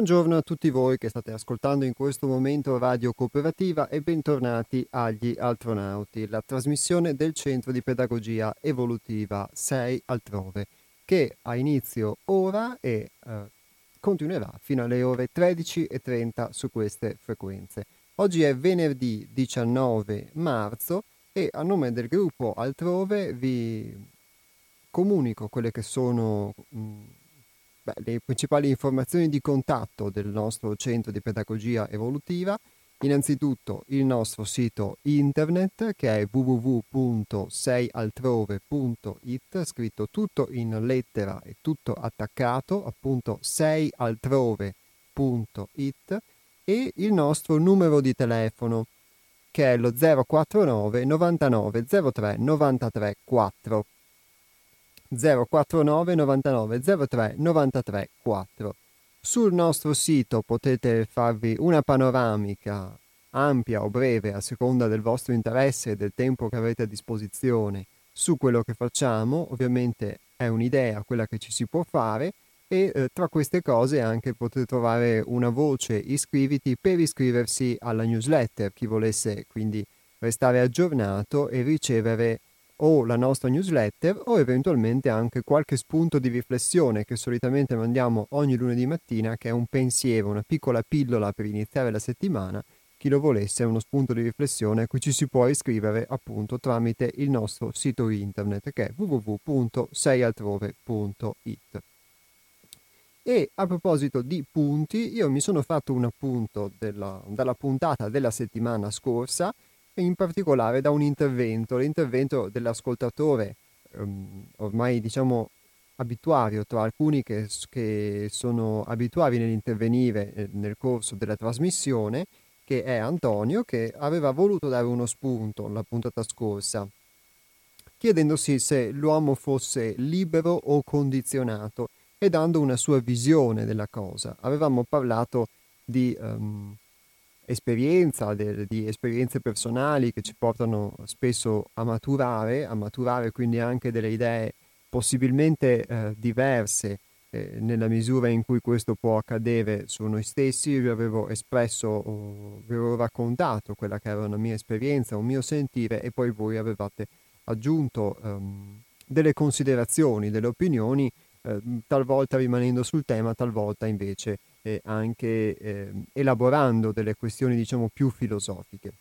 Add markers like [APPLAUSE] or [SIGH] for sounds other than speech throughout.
Buongiorno a tutti voi che state ascoltando in questo momento Radio Cooperativa e bentornati agli Altronauti, la trasmissione del Centro di Pedagogia Evolutiva 6 altrove, che ha inizio ora e eh, continuerà fino alle ore 13.30 su queste frequenze. Oggi è venerdì 19 marzo e a nome del gruppo Altrove vi comunico quelle che sono... Mh, Beh, le principali informazioni di contatto del nostro centro di pedagogia evolutiva, innanzitutto il nostro sito internet che è www.seialtrove.it, scritto tutto in lettera e tutto attaccato, appunto seialtrove.it e il nostro numero di telefono che è lo 049 99 03 93 4. 049 99 03 93 4. Sul nostro sito potete farvi una panoramica ampia o breve a seconda del vostro interesse e del tempo che avete a disposizione su quello che facciamo. Ovviamente è un'idea quella che ci si può fare e eh, tra queste cose anche potete trovare una voce iscriviti per iscriversi alla newsletter, chi volesse quindi restare aggiornato e ricevere o la nostra newsletter o eventualmente anche qualche spunto di riflessione che solitamente mandiamo ogni lunedì mattina, che è un pensiero, una piccola pillola per iniziare la settimana. Chi lo volesse è uno spunto di riflessione a cui ci si può iscrivere appunto tramite il nostro sito internet che è www.seialtrove.it. E a proposito di punti, io mi sono fatto un appunto della, dalla puntata della settimana scorsa in particolare da un intervento, l'intervento dell'ascoltatore, um, ormai diciamo abituario tra alcuni che, che sono abituati nell'intervenire eh, nel corso della trasmissione, che è Antonio, che aveva voluto dare uno spunto la puntata scorsa, chiedendosi se l'uomo fosse libero o condizionato e dando una sua visione della cosa. Avevamo parlato di um, esperienza, de, di esperienze personali che ci portano spesso a maturare, a maturare quindi anche delle idee possibilmente eh, diverse eh, nella misura in cui questo può accadere su noi stessi. Io vi avevo espresso, o, vi avevo raccontato quella che era una mia esperienza, un mio sentire e poi voi avevate aggiunto um, delle considerazioni, delle opinioni, talvolta rimanendo sul tema, talvolta invece eh, anche eh, elaborando delle questioni diciamo più filosofiche.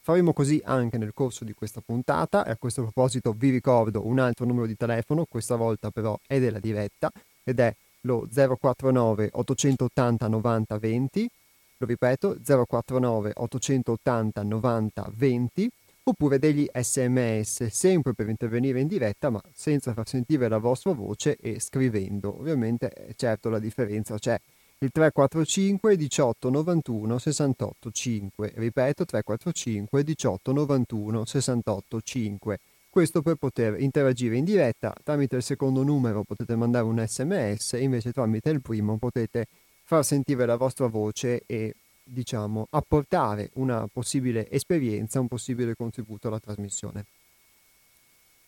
Faremo così anche nel corso di questa puntata. E a questo proposito vi ricordo un altro numero di telefono, questa volta però è della diretta ed è lo 049 880 90 20, lo ripeto 049 880 90 20 oppure degli sms sempre per intervenire in diretta ma senza far sentire la vostra voce e scrivendo ovviamente eh, certo la differenza c'è il 345 18 91 68 5. Ripeto 345 18 91 68 5. Questo per poter interagire in diretta. Tramite il secondo numero potete mandare un sms, invece tramite il primo potete far sentire la vostra voce e diciamo apportare una possibile esperienza, un possibile contributo alla trasmissione.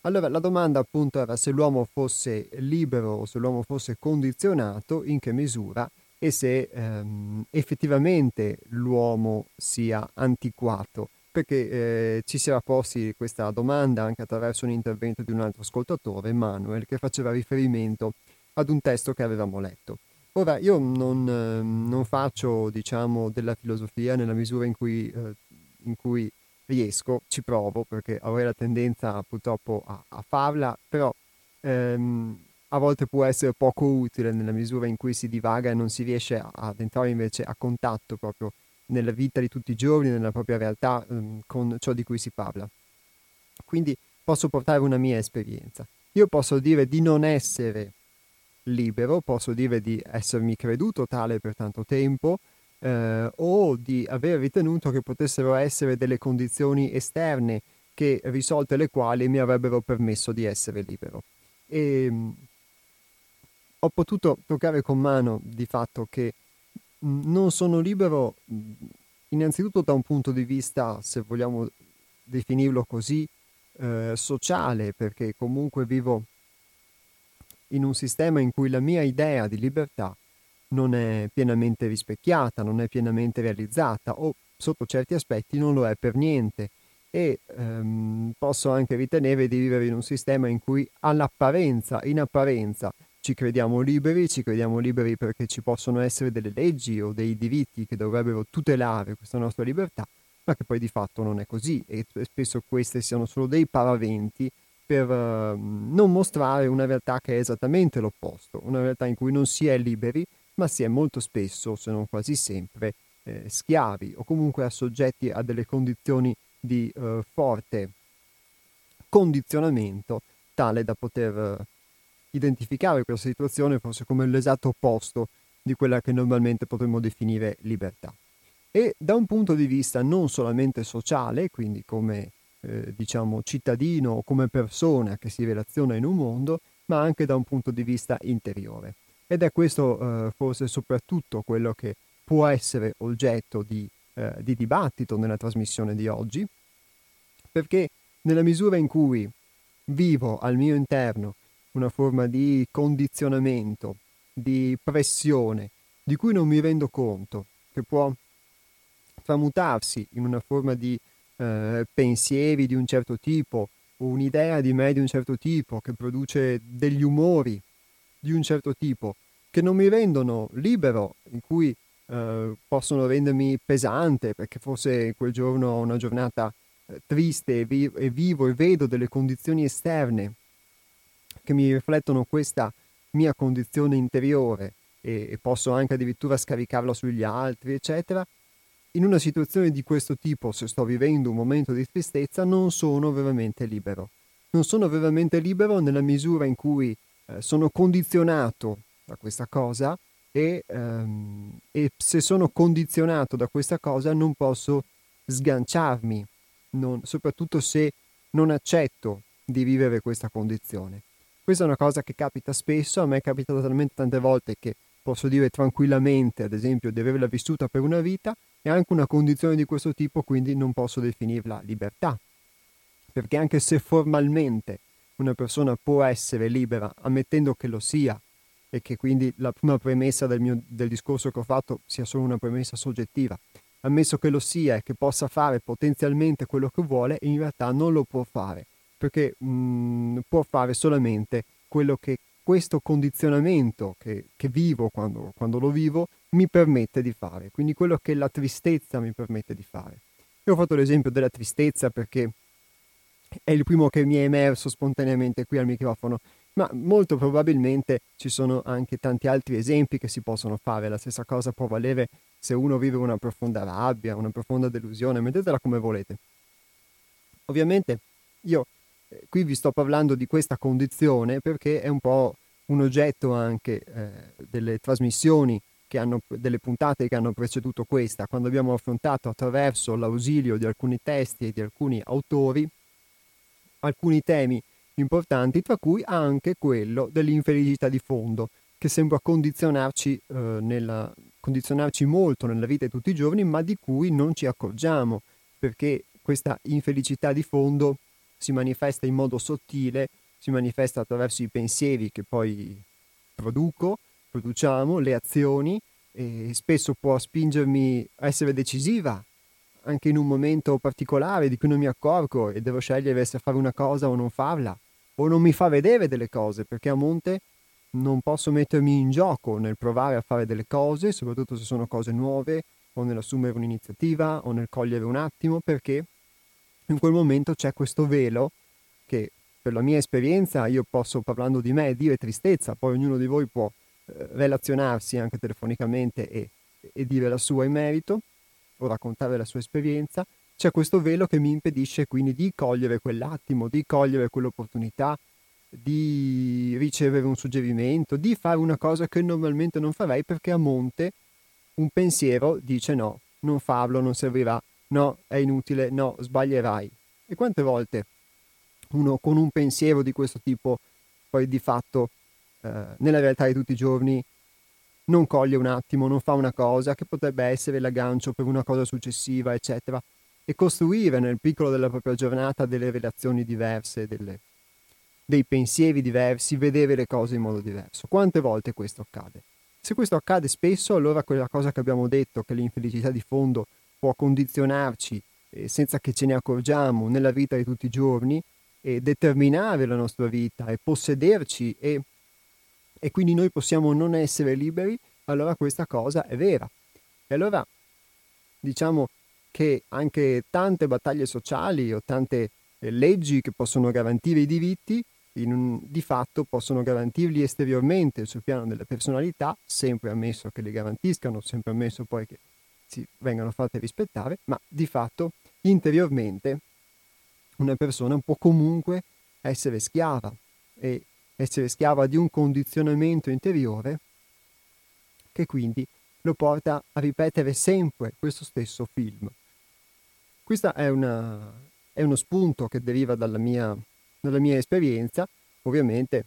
Allora, la domanda appunto era se l'uomo fosse libero o se l'uomo fosse condizionato, in che misura e se ehm, effettivamente l'uomo sia antiquato, perché eh, ci si era posti questa domanda anche attraverso un intervento di un altro ascoltatore, Manuel, che faceva riferimento ad un testo che avevamo letto. Ora, io non, eh, non faccio, diciamo, della filosofia nella misura in cui, eh, in cui, riesco, ci provo, perché avrei la tendenza purtroppo a, a farla, però ehm, a volte può essere poco utile nella misura in cui si divaga e non si riesce ad entrare invece a contatto proprio nella vita di tutti i giorni, nella propria realtà um, con ciò di cui si parla. Quindi posso portare una mia esperienza. Io posso dire di non essere libero, posso dire di essermi creduto tale per tanto tempo eh, o di aver ritenuto che potessero essere delle condizioni esterne che risolte le quali mi avrebbero permesso di essere libero. E ehm, ho potuto toccare con mano di fatto che non sono libero innanzitutto da un punto di vista, se vogliamo definirlo così, eh, sociale, perché comunque vivo in un sistema in cui la mia idea di libertà non è pienamente rispecchiata, non è pienamente realizzata o sotto certi aspetti non lo è per niente. E ehm, posso anche ritenere di vivere in un sistema in cui all'apparenza, in apparenza, ci crediamo liberi, ci crediamo liberi perché ci possono essere delle leggi o dei diritti che dovrebbero tutelare questa nostra libertà, ma che poi di fatto non è così. E spesso questi siano solo dei paraventi per uh, non mostrare una realtà che è esattamente l'opposto, una realtà in cui non si è liberi, ma si è molto spesso, se non quasi sempre, eh, schiavi o comunque assoggetti a delle condizioni di uh, forte condizionamento tale da poter uh, identificare questa situazione forse come l'esatto opposto di quella che normalmente potremmo definire libertà. E da un punto di vista non solamente sociale, quindi come eh, diciamo cittadino o come persona che si relaziona in un mondo, ma anche da un punto di vista interiore. Ed è questo eh, forse soprattutto quello che può essere oggetto di, eh, di dibattito nella trasmissione di oggi, perché nella misura in cui vivo al mio interno una forma di condizionamento, di pressione, di cui non mi rendo conto, che può tramutarsi in una forma di eh, pensieri di un certo tipo un'idea di me di un certo tipo che produce degli umori di un certo tipo che non mi rendono libero, in cui eh, possono rendermi pesante perché forse quel giorno ho una giornata eh, triste e, vi- e vivo e vedo delle condizioni esterne che mi riflettono questa mia condizione interiore e, e posso anche addirittura scaricarla sugli altri, eccetera, in una situazione di questo tipo, se sto vivendo un momento di tristezza, non sono veramente libero. Non sono veramente libero nella misura in cui eh, sono condizionato da questa cosa e, ehm, e, se sono condizionato da questa cosa non posso sganciarmi, non, soprattutto se non accetto di vivere questa condizione. Questa è una cosa che capita spesso, a me è capitato talmente tante volte che posso dire tranquillamente, ad esempio, di averla vissuta per una vita e anche una condizione di questo tipo, quindi non posso definirla libertà. Perché anche se formalmente una persona può essere libera, ammettendo che lo sia, e che quindi la prima premessa del, mio, del discorso che ho fatto sia solo una premessa soggettiva, ammesso che lo sia e che possa fare potenzialmente quello che vuole, in realtà non lo può fare, perché mh, mm, può fare solamente quello che questo condizionamento che, che vivo quando, quando, lo vivo mi permette di fare, quindi quello che la tristezza mi permette di fare. Io ho fatto l'esempio della tristezza perché è il primo che mi è emerso spontaneamente qui al microfono, ma molto probabilmente ci sono anche tanti altri esempi che si possono fare. La stessa cosa può valere se uno vive una profonda rabbia, una profonda delusione, mettetela come volete. Ovviamente io eh, qui vi sto parlando di questa condizione perché è un po' un oggetto anche eh, delle trasmissioni che hanno, delle puntate che hanno preceduto questa, quando abbiamo affrontato attraverso l'ausilio di alcuni testi e di alcuni autori alcuni temi importanti, tra cui anche quello dell'infelicità di fondo, che sembra condizionarci, eh, nella, condizionarci molto nella vita di tutti i giorni, ma di cui non ci accorgiamo, perché questa infelicità di fondo si manifesta in modo sottile, si manifesta attraverso i pensieri che poi produco, produciamo, le azioni, e spesso può spingermi a essere decisiva anche in un momento particolare di cui non mi accorgo e devo scegliere se fare una cosa o non farla, o non mi fa vedere delle cose, perché a monte non posso mettermi in gioco nel provare a fare delle cose, soprattutto se sono cose nuove, o nell'assumere un'iniziativa, o nel cogliere un attimo, perché in quel momento c'è questo velo che per la mia esperienza io posso parlando di me dire tristezza, poi ognuno di voi può relazionarsi anche telefonicamente e, e dire la sua in merito, o raccontare la sua esperienza, c'è questo velo che mi impedisce quindi di cogliere quell'attimo, di cogliere quell'opportunità, di ricevere un suggerimento, di fare una cosa che normalmente non farei perché a monte un pensiero dice no, non farlo, non servirà, no, è inutile, no, sbaglierai. E quante volte uno con un pensiero di questo tipo poi di fatto eh, nella realtà di tutti i giorni non coglie un attimo, non fa una cosa che potrebbe essere l'aggancio per una cosa successiva, eccetera, e costruire nel piccolo della propria giornata delle relazioni diverse, delle, dei pensieri diversi, vedere le cose in modo diverso. Quante volte questo accade? Se questo accade spesso, allora quella cosa che abbiamo detto, che l'infelicità di fondo può condizionarci eh, senza che ce ne accorgiamo nella vita di tutti i giorni e determinare la nostra vita e possederci e, e quindi noi possiamo non essere liberi, allora questa cosa è vera. E allora diciamo che anche tante battaglie sociali o tante eh, leggi che possono garantire i diritti, un, di fatto possono garantirli esteriormente sul piano della personalità, sempre ammesso che li garantiscano, sempre ammesso poi che si vengano fatte rispettare, ma di fatto interiormente una persona può comunque essere schiava e essere schiava di un condizionamento interiore che quindi lo porta a ripetere sempre questo stesso film. Questo è, è, uno spunto che deriva dalla mia, dalla mia esperienza, ovviamente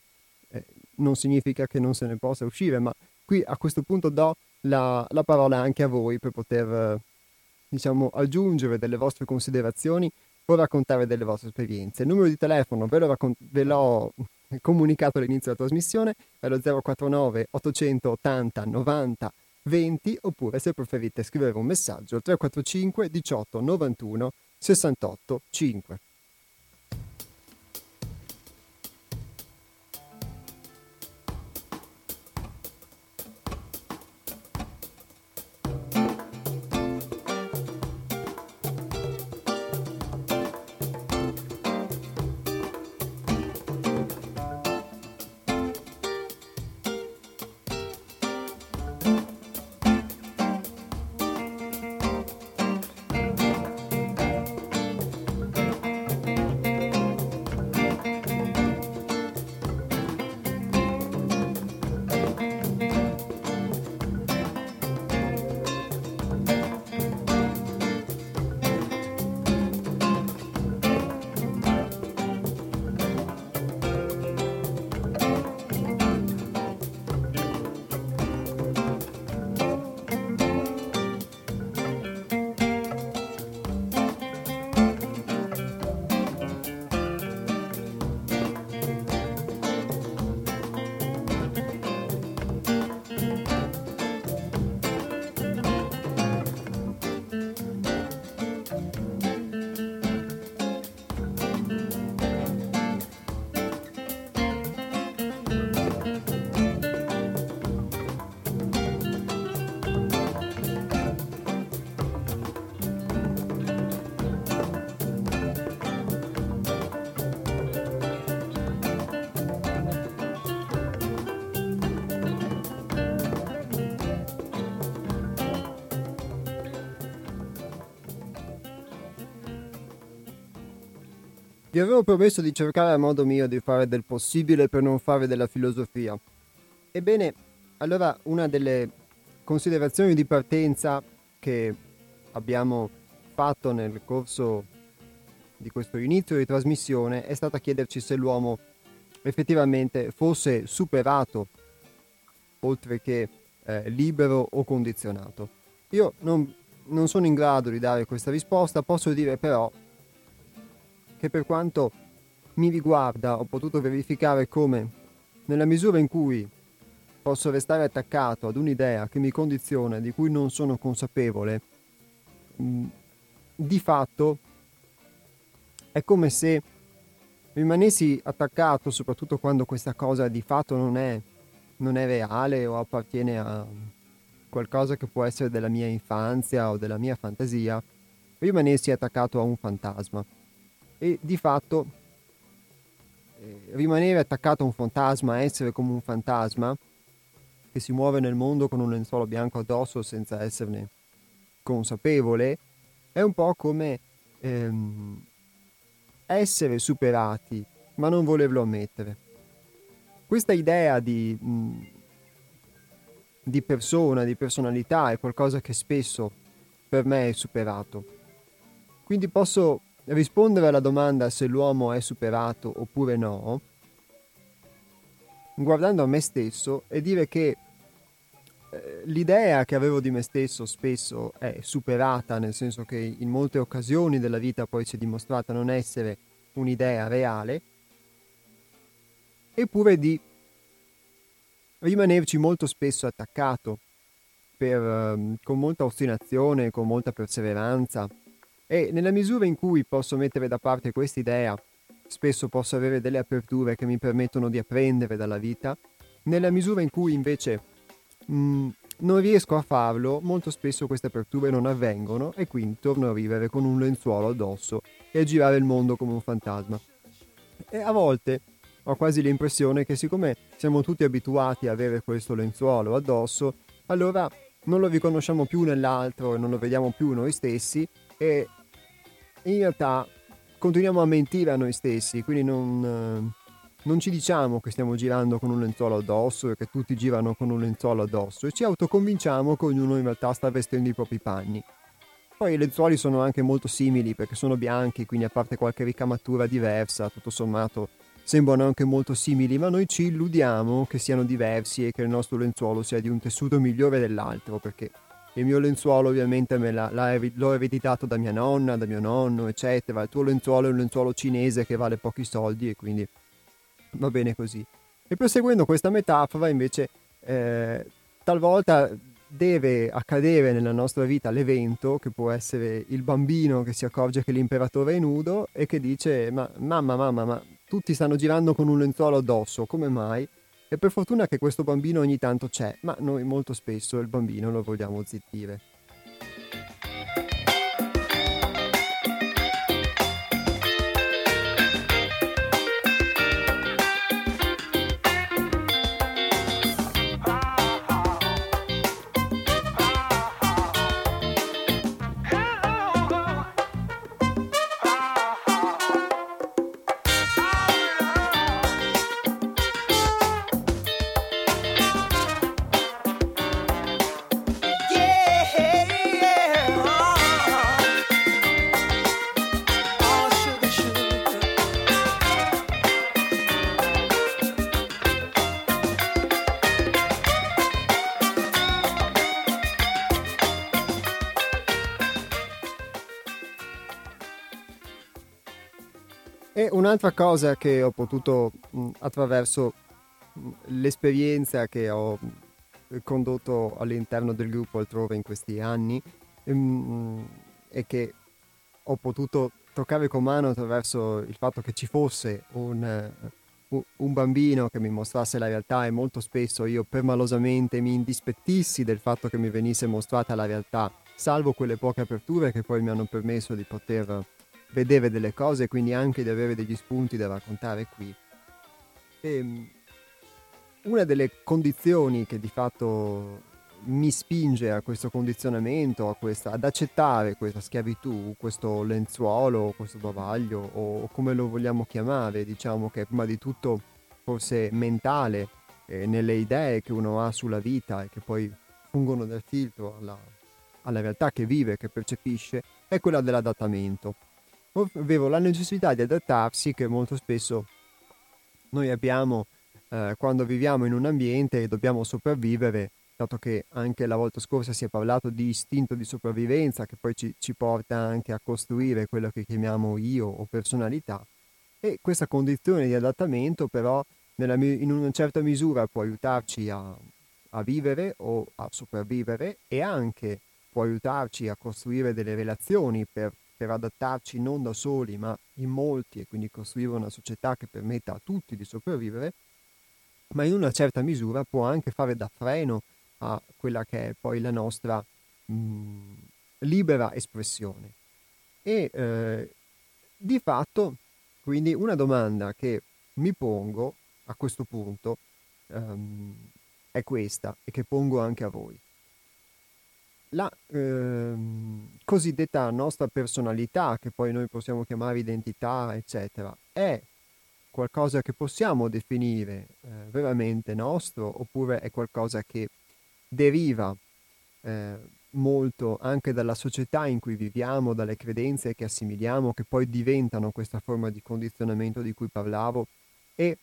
eh, non significa che non se ne possa uscire, ma qui a questo punto do la, la parola anche a voi per poter diciamo, aggiungere delle vostre considerazioni o raccontare delle vostre esperienze. Il numero di telefono ve, raccont- ve l'ho [LAUGHS] comunicato all'inizio della trasmissione, è lo 049 880 90 20 oppure se preferite scrivere un messaggio 345 18 91 68 5. Vi avevo promesso di cercare a modo mio di fare del possibile per non fare della filosofia. Ebbene, allora una delle considerazioni di partenza che abbiamo fatto nel corso di questo inizio di trasmissione è stata chiederci se l'uomo effettivamente fosse superato oltre che eh, libero o condizionato. Io non, non sono in grado di dare questa risposta, posso dire però che per quanto mi riguarda ho potuto verificare come, nella misura in cui posso restare attaccato ad un'idea che mi condiziona, di cui non sono consapevole, mm, di fatto è come se rimanessi attaccato, soprattutto quando questa cosa di fatto non è, non è reale o appartiene a qualcosa che può essere della mia infanzia o della mia fantasia, rimanessi attaccato a un fantasma e di fatto eh, rimanere attaccato a un fantasma, essere come un fantasma che si muove nel mondo con un lenzuolo bianco addosso senza esserne consapevole, è un po' come ehm, essere superati ma non volerlo ammettere. Questa idea di, di persona, di personalità è qualcosa che spesso per me è superato. Quindi posso rispondere alla domanda se l'uomo è superato oppure no, guardando a me stesso e dire che eh, l'idea che avevo di me stesso spesso è superata, nel senso che in molte occasioni della vita poi si è dimostrata non essere un'idea reale, eppure di rimanerci molto spesso attaccato per, ehm, con molta ostinazione, con molta perseveranza e nella misura in cui posso mettere da parte questa idea, spesso posso avere delle aperture che mi permettono di apprendere dalla vita, nella misura in cui invece mh, mm, non riesco a farlo, molto spesso queste aperture non avvengono e quindi torno a vivere con un lenzuolo addosso e a girare il mondo come un fantasma. E a volte ho quasi l'impressione che siccome siamo tutti abituati a avere questo lenzuolo addosso, allora non lo riconosciamo più nell'altro e non lo vediamo più noi stessi e in realtà continuiamo a mentire a noi stessi, quindi non, non ci diciamo che stiamo girando con un lenzuolo addosso e che tutti girano con un lenzuolo addosso e ci autoconvinciamo che ognuno in realtà sta vestendo i propri panni. Poi i lenzuoli sono anche molto simili perché sono bianchi, quindi a parte qualche ricamatura diversa, tutto sommato sembrano anche molto simili, ma noi ci illudiamo che siano diversi e che il nostro lenzuolo sia di un tessuto migliore dell'altro, perché il mio lenzuolo ovviamente me l'ha, l'ho ereditato da mia nonna, da mio nonno, eccetera. Il tuo lenzuolo è un lenzuolo cinese che vale pochi soldi e quindi va bene così. E proseguendo questa metafora, invece, eh, talvolta deve accadere nella nostra vita l'evento che può essere il bambino che si accorge che l'imperatore è nudo e che dice ma mamma mamma ma tutti stanno girando con un lenzuolo addosso come mai e per fortuna che questo bambino ogni tanto c'è ma noi molto spesso il bambino lo vogliamo zittire un'altra cosa che ho potuto mh, attraverso mh, l'esperienza che ho mh, condotto all'interno del gruppo altrove in questi anni e che ho potuto toccare con mano attraverso il fatto che ci fosse un, uh, un bambino che mi mostrasse la realtà e molto spesso io permalosamente mi indispettissi del fatto che mi venisse mostrata la realtà, salvo quelle poche aperture che poi mi hanno permesso di poter vedere delle cose quindi anche di avere degli spunti da raccontare qui. E ehm, una delle condizioni che di fatto mi spinge a questo condizionamento, questa, ad accettare questa schiavitù, questo lenzuolo, questo bavaglio o come lo vogliamo chiamare, diciamo che prima di tutto forse mentale, eh, nelle idee che uno ha sulla vita e che poi fungono da filtro alla, alla realtà che vive, che percepisce, è quella dell'adattamento ovvero la necessità di adattarsi che molto spesso noi abbiamo eh, quando viviamo in un ambiente e dobbiamo sopravvivere, dato che anche la volta scorsa si è parlato di istinto di sopravvivenza che poi ci, ci porta anche a costruire quello che chiamiamo io o personalità, e questa condizione di adattamento però nella, in una certa misura può aiutarci a, a vivere o a sopravvivere e anche può aiutarci a costruire delle relazioni per per adattarci non da soli ma in molti e quindi costruire una società che permetta a tutti di sopravvivere, ma in una certa misura può anche fare da freno a quella che è poi la nostra mh, libera espressione. E eh, di fatto, quindi una domanda che mi pongo a questo punto um, è questa e che pongo anche a voi la ehm, cosiddetta nostra personalità, che poi noi possiamo chiamare identità, eccetera, è qualcosa che possiamo definire eh, veramente nostro oppure è qualcosa che deriva eh, molto anche dalla società in cui viviamo, dalle credenze che assimiliamo, che poi diventano questa forma di condizionamento di cui parlavo e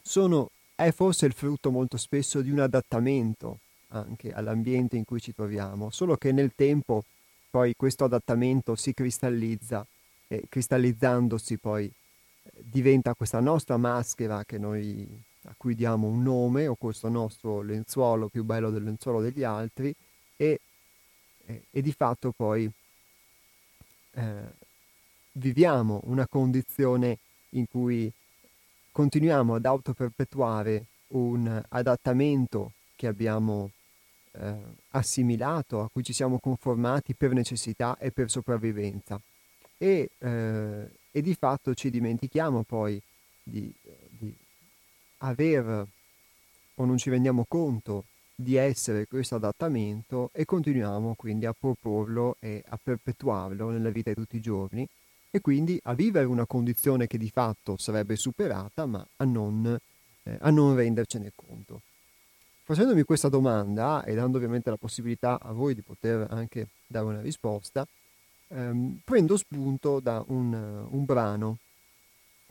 sono, è forse il frutto molto spesso di un adattamento anche all'ambiente in cui ci troviamo, solo che nel tempo poi questo adattamento si cristallizza e cristallizzandosi poi eh, diventa questa nostra maschera che noi a cui diamo un nome, o questo nostro lenzuolo più bello del lenzuolo degli altri, e, e, e di fatto poi eh, viviamo una condizione in cui continuiamo ad autoperpetuare un adattamento che abbiamo eh, assimilato, a cui ci siamo conformati per necessità e per sopravvivenza. E, eh, e di fatto ci dimentichiamo poi di, di aver o non ci rendiamo conto di essere questo adattamento e continuiamo quindi a proporlo e a perpetuarlo nella vita di tutti i giorni e quindi a vivere una condizione che di fatto sarebbe superata ma a non, eh, a non rendercene conto. Facendomi questa domanda e dando ovviamente la possibilità a voi di poter anche dare una risposta, ehm, prendo spunto da un, un brano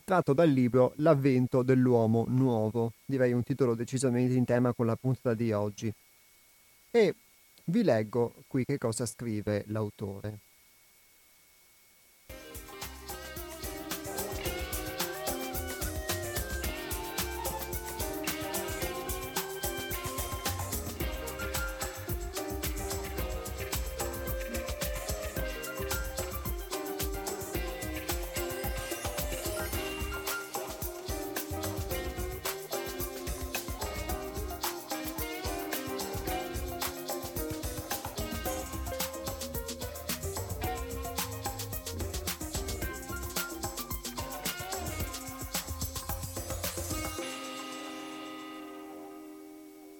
tratto dal libro L'avvento dell'uomo nuovo, direi un titolo decisamente in tema con la puntata di oggi. E vi leggo qui che cosa scrive l'autore.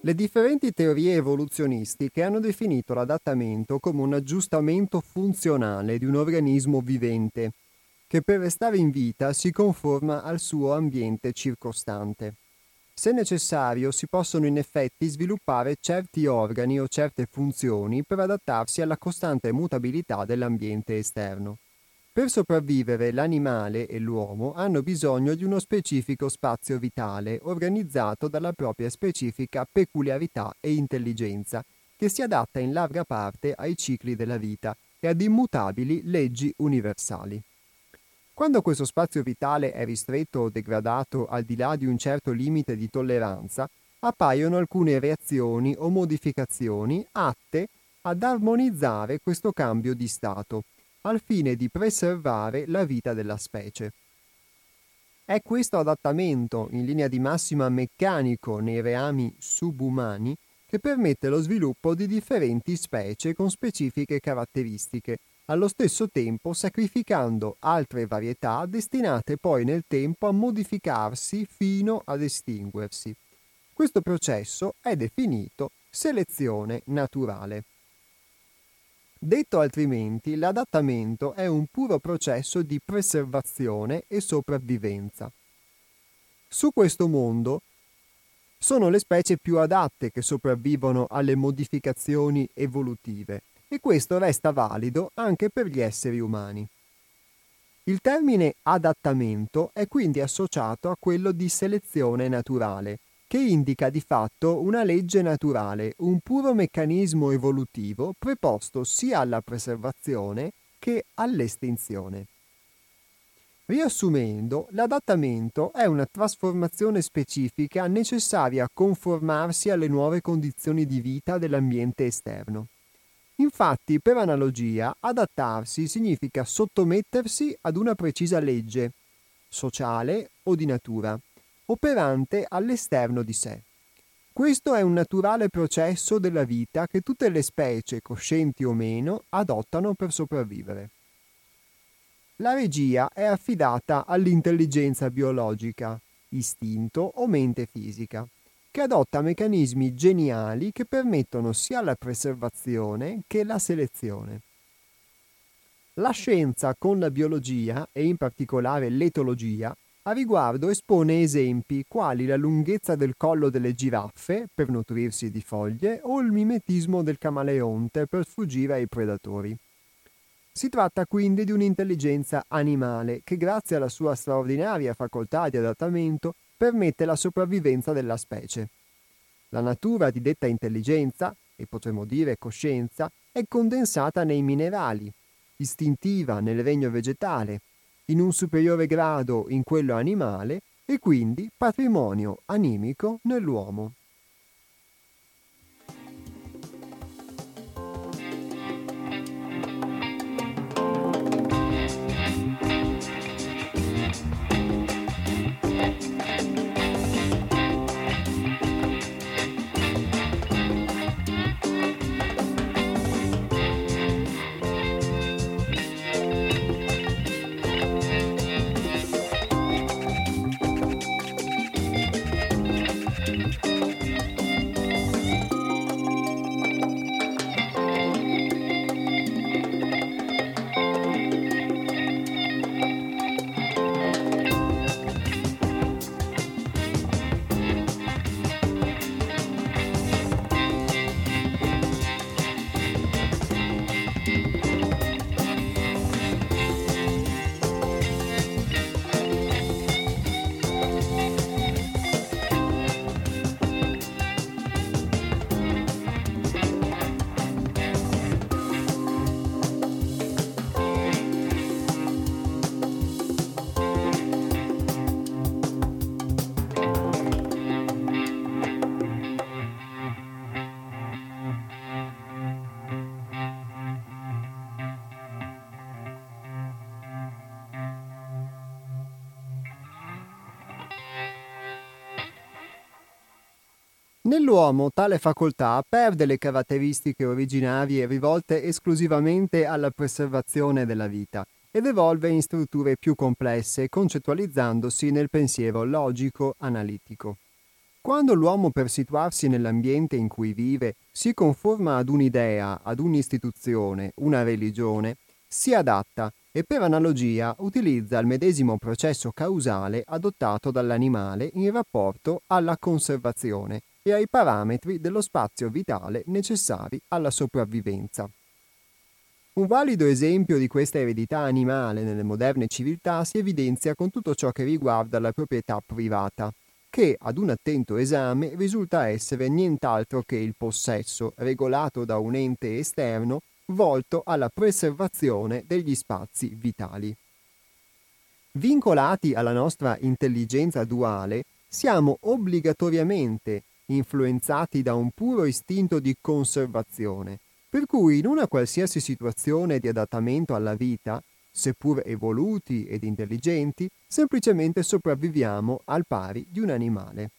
Le differenti teorie evoluzionistiche hanno definito l'adattamento come un aggiustamento funzionale di un organismo vivente, che per restare in vita si conforma al suo ambiente circostante. Se necessario, si possono in effetti sviluppare certi organi o certe funzioni per adattarsi alla costante mutabilità dell'ambiente esterno. Per sopravvivere l'animale e l'uomo hanno bisogno di uno specifico spazio vitale organizzato dalla propria specifica peculiarità e intelligenza, che si adatta in larga parte ai cicli della vita e ad immutabili leggi universali. Quando questo spazio vitale è ristretto o degradato al di là di un certo limite di tolleranza, appaiono alcune reazioni o modificazioni atte ad armonizzare questo cambio di stato al fine di preservare la vita della specie. È questo adattamento, in linea di massima meccanico nei reami subumani, che permette lo sviluppo di differenti specie con specifiche caratteristiche, allo stesso tempo sacrificando altre varietà destinate poi nel tempo a modificarsi fino ad estinguersi. Questo processo è definito selezione naturale. Detto altrimenti, l'adattamento è un puro processo di preservazione e sopravvivenza. Su questo mondo sono le specie più adatte che sopravvivono alle modificazioni evolutive e questo resta valido anche per gli esseri umani. Il termine adattamento è quindi associato a quello di selezione naturale, che indica di fatto una legge naturale, un puro meccanismo evolutivo preposto sia alla preservazione che all'estinzione. Riassumendo, l'adattamento è una trasformazione specifica necessaria a conformarsi alle nuove condizioni di vita dell'ambiente esterno. Infatti, per analogia, adattarsi significa sottomettersi ad una precisa legge, sociale o di natura, operante all'esterno di sé. Questo è un naturale processo della vita che tutte le specie, coscienti o meno, adottano per sopravvivere. La regia è affidata all'intelligenza biologica, istinto o mente fisica, che adotta meccanismi geniali che permettono sia la preservazione che la selezione. La scienza con la biologia, e in particolare l'etologia, a riguardo espone esempi quali la lunghezza del collo delle giraffe per nutrirsi di foglie o il mimetismo del camaleonte per sfuggire ai predatori. Si tratta quindi di un'intelligenza animale che grazie alla sua straordinaria facoltà di adattamento permette la sopravvivenza della specie. La natura di detta intelligenza, e potremmo dire coscienza, è condensata nei minerali, istintiva nel regno vegetale, in un superiore grado in quello animale e quindi patrimonio animico nell'uomo. Nell'uomo tale facoltà perde le caratteristiche originarie rivolte esclusivamente alla preservazione della vita ed evolve in strutture più complesse, concettualizzandosi nel pensiero logico-analitico. Quando l'uomo per situarsi nell'ambiente in cui vive si conforma ad un'idea, ad un'istituzione, una religione, si adatta e per analogia utilizza il medesimo processo causale adottato dall'animale in rapporto alla conservazione e ai parametri dello spazio vitale necessari alla sopravvivenza. Un valido esempio di questa eredità animale nelle moderne civiltà si evidenzia con tutto ciò che riguarda la proprietà privata, che ad un attento esame risulta essere nient'altro che il possesso regolato da un ente esterno volto alla preservazione degli spazi vitali. Vincolati alla nostra intelligenza duale, siamo obbligatoriamente influenzati da un puro istinto di conservazione, per cui in una qualsiasi situazione di adattamento alla vita, seppur evoluti ed intelligenti, semplicemente sopravviviamo al pari di un animale.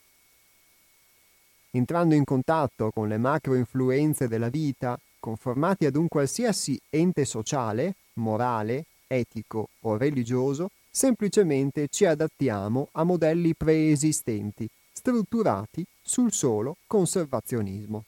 Entrando in contatto con le macro influenze della vita, conformati ad un qualsiasi ente sociale, morale, etico o religioso, semplicemente ci adattiamo a modelli preesistenti, strutturati sul solo conservazionismo.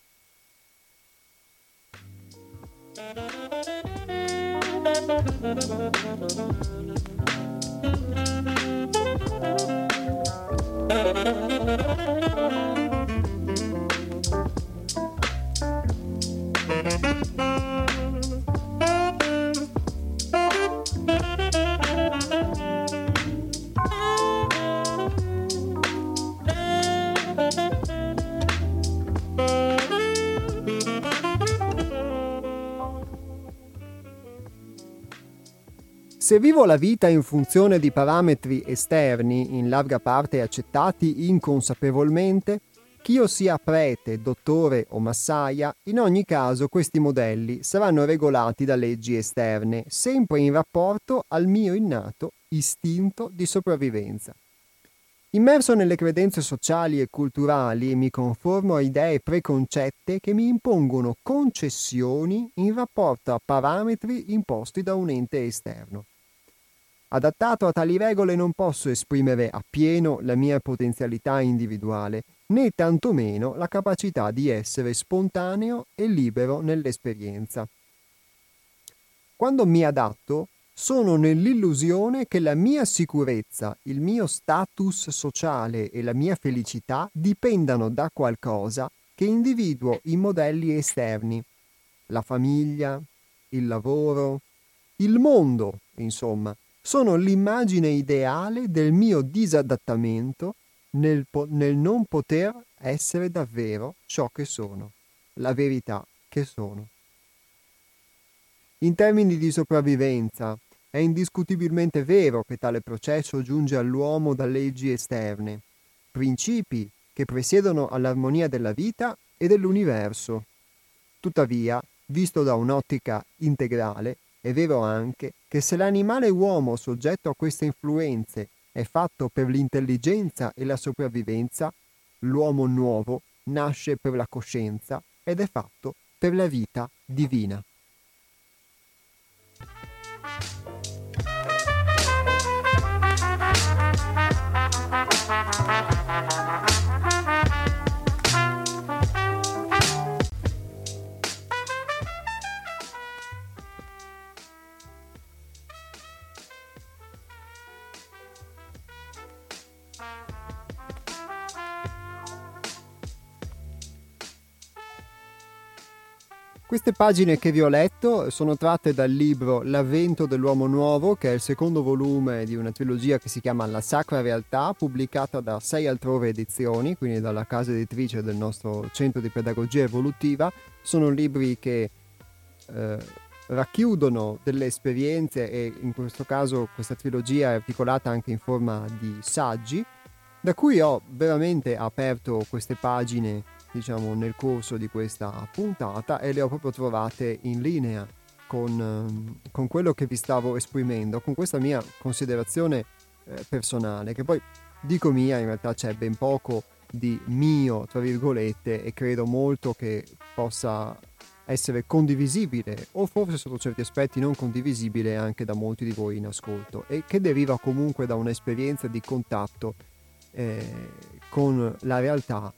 Se vivo la vita in funzione di parametri esterni, in larga parte accettati inconsapevolmente, ch'io sia prete, dottore o massaia, in ogni caso questi modelli saranno regolati da leggi esterne, sempre in rapporto al mio innato istinto di sopravvivenza. Immerso nelle credenze sociali e culturali, mi conformo a idee preconcette che mi impongono concessioni in rapporto a parametri imposti da un ente esterno. Adattato a tali regole non posso esprimere appieno la mia potenzialità individuale, né tantomeno la capacità di essere spontaneo e libero nell'esperienza. Quando mi adatto, sono nell'illusione che la mia sicurezza, il mio status sociale e la mia felicità dipendano da qualcosa che individuo in modelli esterni, la famiglia, il lavoro, il mondo, insomma, sono l'immagine ideale del mio disadattamento nel, po- nel non poter essere davvero ciò che sono, la verità che sono. In termini di sopravvivenza, È indiscutibilmente vero che tale processo giunge all'uomo da leggi esterne, principi che presiedono all'armonia della vita e dell'universo. Tuttavia, visto da un'ottica integrale, è vero anche che se l'animale uomo soggetto a queste influenze è fatto per l'intelligenza e la sopravvivenza, l'uomo nuovo nasce per la coscienza ed è fatto per la vita divina. Queste pagine che vi ho letto sono tratte dal libro L'avvento dell'uomo nuovo, che è il secondo volume di una trilogia che si chiama La Sacra Realtà, pubblicata da sei altrove edizioni, quindi dalla casa editrice del nostro centro di pedagogia evolutiva. Sono libri che eh, racchiudono delle esperienze e in questo caso questa trilogia è articolata anche in forma di saggi, da cui ho veramente aperto queste pagine diciamo, nel corso di questa puntata e le ho proprio trovate in linea con, ehm, con quello che vi stavo esprimendo, con questa mia considerazione eh, personale, che poi dico mia, in realtà c'è ben poco di mio, tra virgolette, e credo molto che possa essere condivisibile o forse sotto certi aspetti non condivisibile anche da molti di voi in ascolto e che deriva comunque da un'esperienza di contatto eh, con la realtà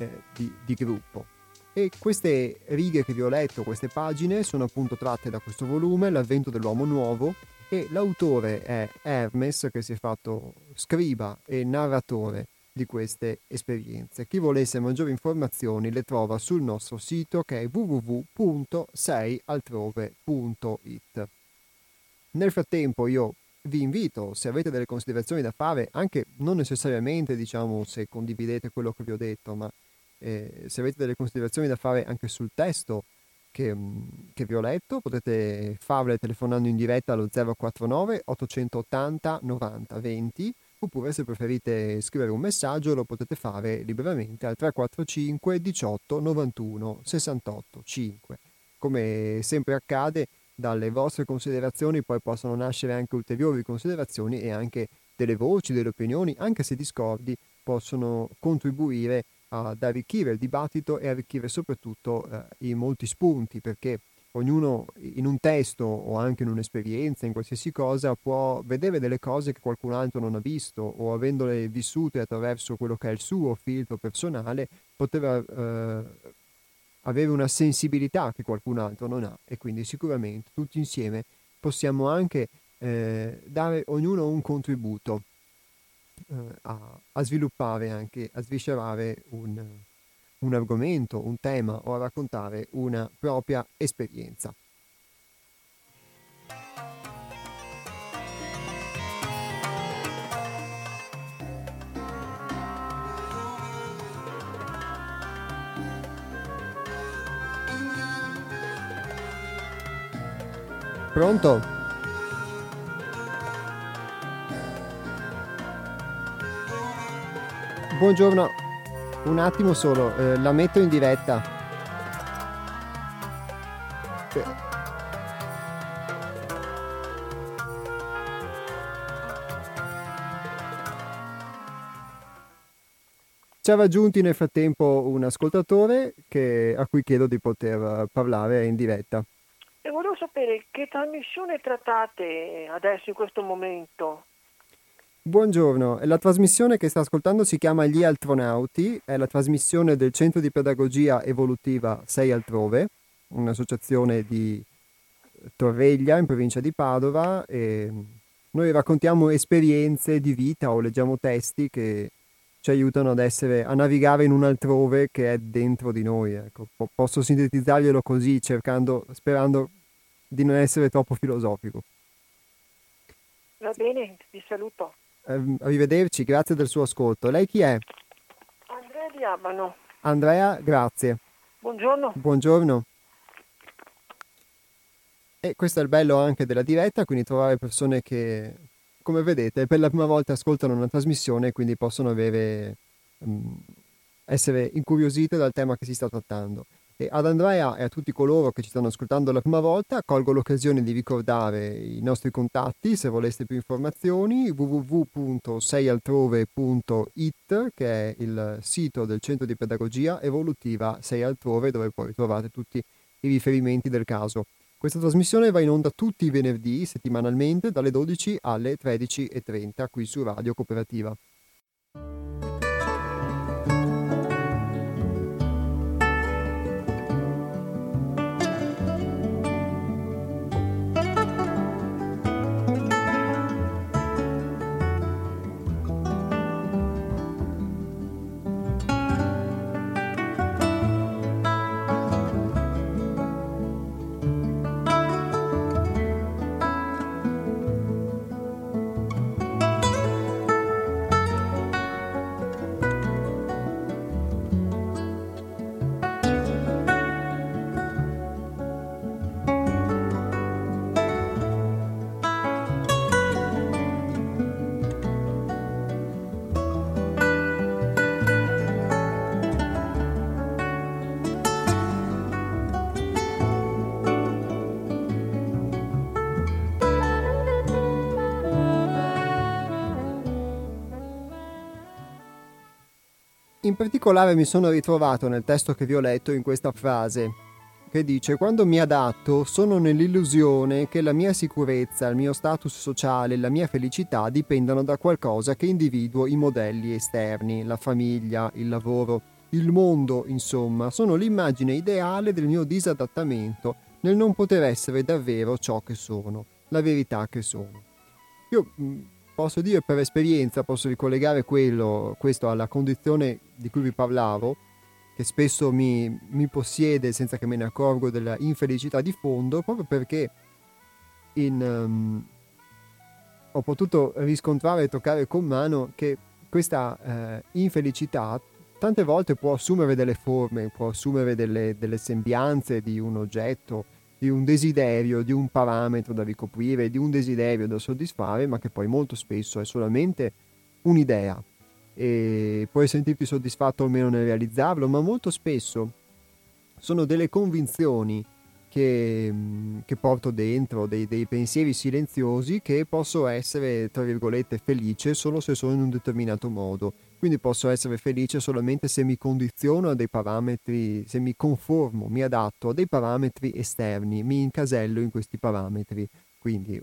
eh, di, di gruppo. E queste righe che vi ho letto, queste pagine, sono appunto tratte da questo volume, L'avvento dell'uomo nuovo, e l'autore è Hermes, che si è fatto scriba e narratore di queste esperienze. Chi volesse maggiori informazioni le trova sul nostro sito che è www.seialtrove.it. Nel frattempo io vi invito, se avete delle considerazioni da fare, anche non necessariamente diciamo se condividete quello che vi ho detto, ma eh, se avete delle considerazioni da fare anche sul testo che, mm, che, vi ho letto, potete farle telefonando in diretta allo 049 880 90 20 oppure se preferite scrivere un messaggio lo potete fare liberamente al 345 18 91 68 5. Come sempre accade, dalle vostre considerazioni poi possono nascere anche ulteriori considerazioni e anche delle voci, delle opinioni, anche se discordi, possono contribuire ad arricchire il dibattito e arricchire soprattutto eh, i molti spunti, perché ognuno in un testo o anche in un'esperienza, in qualsiasi cosa, può vedere delle cose che qualcun altro non ha visto o avendole vissute attraverso quello che è il suo filtro personale, poteva eh, avere una sensibilità che qualcun altro non ha. E quindi sicuramente tutti insieme possiamo anche eh, dare ognuno un contributo eh, a, a, sviluppare anche, a sviscerare un, un argomento, un tema o a raccontare una propria esperienza. Pronto? Buongiorno, un attimo solo, eh, la metto in diretta. Ci ha raggiunti nel frattempo un ascoltatore che, a cui chiedo di poter parlare in diretta. E volevo sapere che trasmissione trattate adesso in questo momento? Buongiorno, la trasmissione che sta ascoltando si chiama Gli Altronauti, è la trasmissione del Centro di Pedagogia Evolutiva 6 Altrove, un'associazione di Torreglia in provincia di Padova e noi raccontiamo esperienze di vita o leggiamo testi che ci aiutano ad essere, a navigare in un altrove che è dentro di noi. Ecco. Posso sintetizzarglielo così, cercando, sperando di non essere troppo filosofico. Va bene, vi saluto. Eh, arrivederci, grazie del suo ascolto. Lei chi è? Andrea di Abano. Andrea, grazie. Buongiorno. Buongiorno. E questo è il bello anche della diretta, quindi trovare persone che, come vedete, per la prima volta ascoltano una trasmissione e quindi possono avere, um, essere incuriosite dal tema che si sta trattando. E ad Andrea e a tutti coloro che ci stanno ascoltando la prima volta, colgo l'occasione di ricordare i nostri contatti se voleste più informazioni, www.seialtrove.it che è il sito del centro di pedagogia evolutiva Sei Altrove dove poi trovate tutti i riferimenti del caso. Questa trasmissione va in onda tutti i venerdì settimanalmente dalle 12 alle 13.30 qui su Radio Cooperativa. In particolare mi sono ritrovato nel testo che vi ho letto in questa frase, che dice quando mi adatto sono nell'illusione che la mia sicurezza, il mio status sociale, la mia felicità dipendano da qualcosa che individuo i modelli esterni, la famiglia, il lavoro, il mondo, insomma, sono l'immagine ideale del mio disadattamento nel non poter essere davvero ciò che sono, la verità che sono. Io mm, posso dire per esperienza, posso ricollegare quello, questo alla condizione di cui vi parlavo, che spesso mi, mi possiede senza che me ne accorgo della infelicità di fondo, proprio perché in, um, ho potuto riscontrare e toccare con mano che questa uh, infelicità tante volte può assumere delle forme, può assumere delle, delle sembianze di un oggetto, di un desiderio, di un parametro da ricoprire, di un desiderio da soddisfare, ma che poi molto spesso è solamente un'idea. E puoi sentirti soddisfatto o meno nel realizzarlo, ma molto spesso sono delle convinzioni che, che porto dentro, dei, dei, pensieri silenziosi che posso essere, tra virgolette, felice solo se sono in un determinato modo quindi posso essere felice solamente se mi condiziono a dei parametri, se mi conformo, mi adatto a dei parametri esterni, mi incasello in questi parametri. Quindi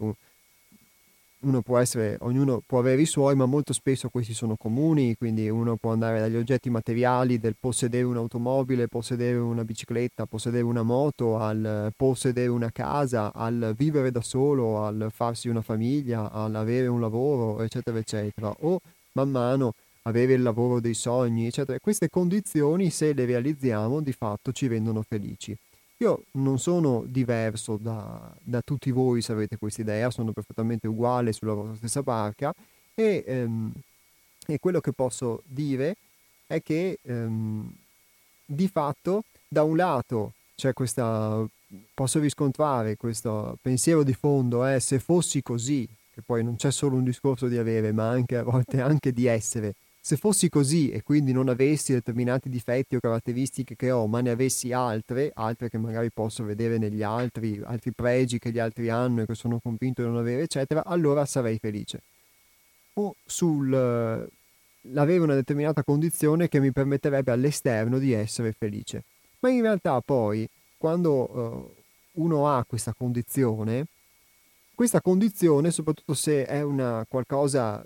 uno può essere, ognuno può avere i suoi, ma molto spesso questi sono comuni, quindi uno può andare dagli oggetti materiali del possedere un'automobile, possedere una bicicletta, possedere una moto, al possedere una casa, al vivere da solo, al farsi una famiglia, all'avere un lavoro, eccetera, eccetera. O man mano avere il lavoro dei sogni, eccetera. Queste condizioni, se le realizziamo, di fatto ci rendono felici. Io non sono diverso da, da tutti voi, se avete questa idea, sono perfettamente uguale sulla vostra stessa barca e, ehm, e quello che posso dire è che ehm, di fatto da un lato c'è questa, posso riscontrare questo pensiero di fondo, eh, se fossi così, che poi non c'è solo un discorso di avere, ma anche a volte anche di essere, se fossi così e quindi non avessi determinati difetti o caratteristiche che ho, ma ne avessi altre, altre che magari posso vedere negli altri, altri pregi che gli altri hanno e che sono convinto di non avere, eccetera, allora sarei felice. O sull'avere una determinata condizione che mi permetterebbe all'esterno di essere felice. Ma in realtà poi, quando uh, uno ha questa condizione, questa condizione, soprattutto se è una qualcosa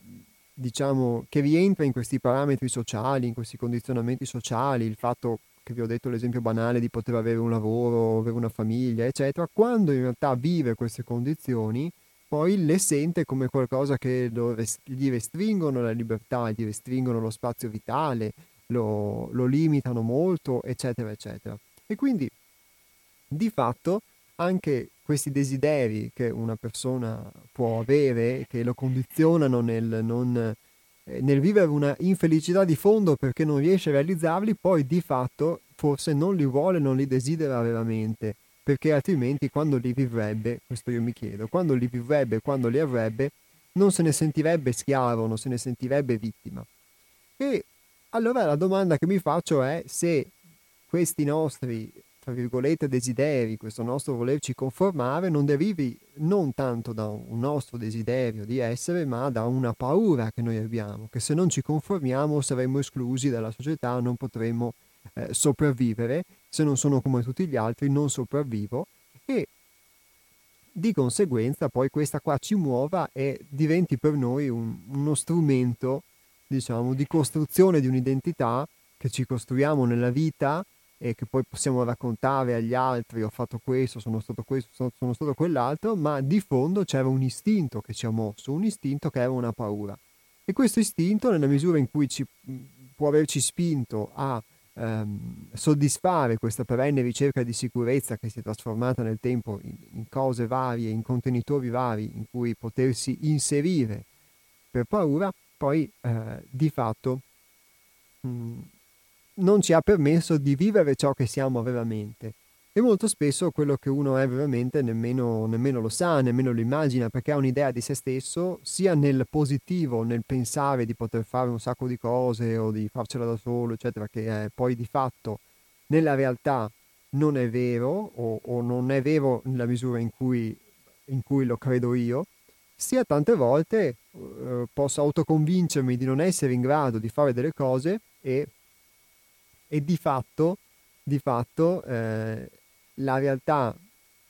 diciamo, che rientra in questi parametri sociali, in questi condizionamenti sociali, il fatto che vi ho detto l'esempio banale di poter avere un lavoro, avere una famiglia, eccetera, quando in realtà vive queste condizioni, poi le sente come qualcosa che rest- gli restringono la libertà, gli restringono lo spazio vitale, lo, lo limitano molto, eccetera, eccetera. E quindi, di fatto, anche questi desideri che una persona può avere, che lo condizionano nel, non, eh, nel vivere una infelicità di fondo perché non riesce a realizzarli, poi di fatto forse non li vuole, non li desidera veramente perché altrimenti quando li vivrebbe, questo io mi chiedo, quando li vivrebbe, quando li avrebbe, non se ne sentirebbe schiavo, non se ne sentirebbe vittima. E allora la domanda che mi faccio è se questi nostri, tra virgolette, desideri, questo nostro volerci conformare, non derivi non tanto da un nostro desiderio di essere, ma da una paura che noi abbiamo, che se non ci conformiamo saremmo esclusi dalla società, non potremmo eh, sopravvivere, se non sono come tutti gli altri non sopravvivo e di conseguenza poi questa qua ci muova e diventi per noi un, uno strumento diciamo di costruzione di un'identità che ci costruiamo nella vita e che poi possiamo raccontare agli altri ho fatto questo, sono stato questo, sono, stato quell'altro, ma di fondo c'era un istinto che ci ha mosso, un istinto che era una paura. E questo istinto, nella misura in cui ci, può averci spinto a ehm, soddisfare questa perenne ricerca di sicurezza che si è trasformata nel tempo in, in cose varie, in contenitori vari in cui potersi inserire per paura, poi eh, di fatto mh, non ci ha permesso di vivere ciò che siamo veramente. E molto spesso quello che uno è veramente nemmeno, nemmeno, lo sa, nemmeno lo immagina, perché ha un'idea di se stesso, sia nel positivo, nel pensare di poter fare un sacco di cose o di farcela da solo, eccetera, che poi di fatto nella realtà non è vero o, o non è vero nella misura in cui, in cui lo credo io, sia tante volte eh, posso autoconvincermi di non essere in grado di fare delle cose e, e di fatto, di fatto eh, la realtà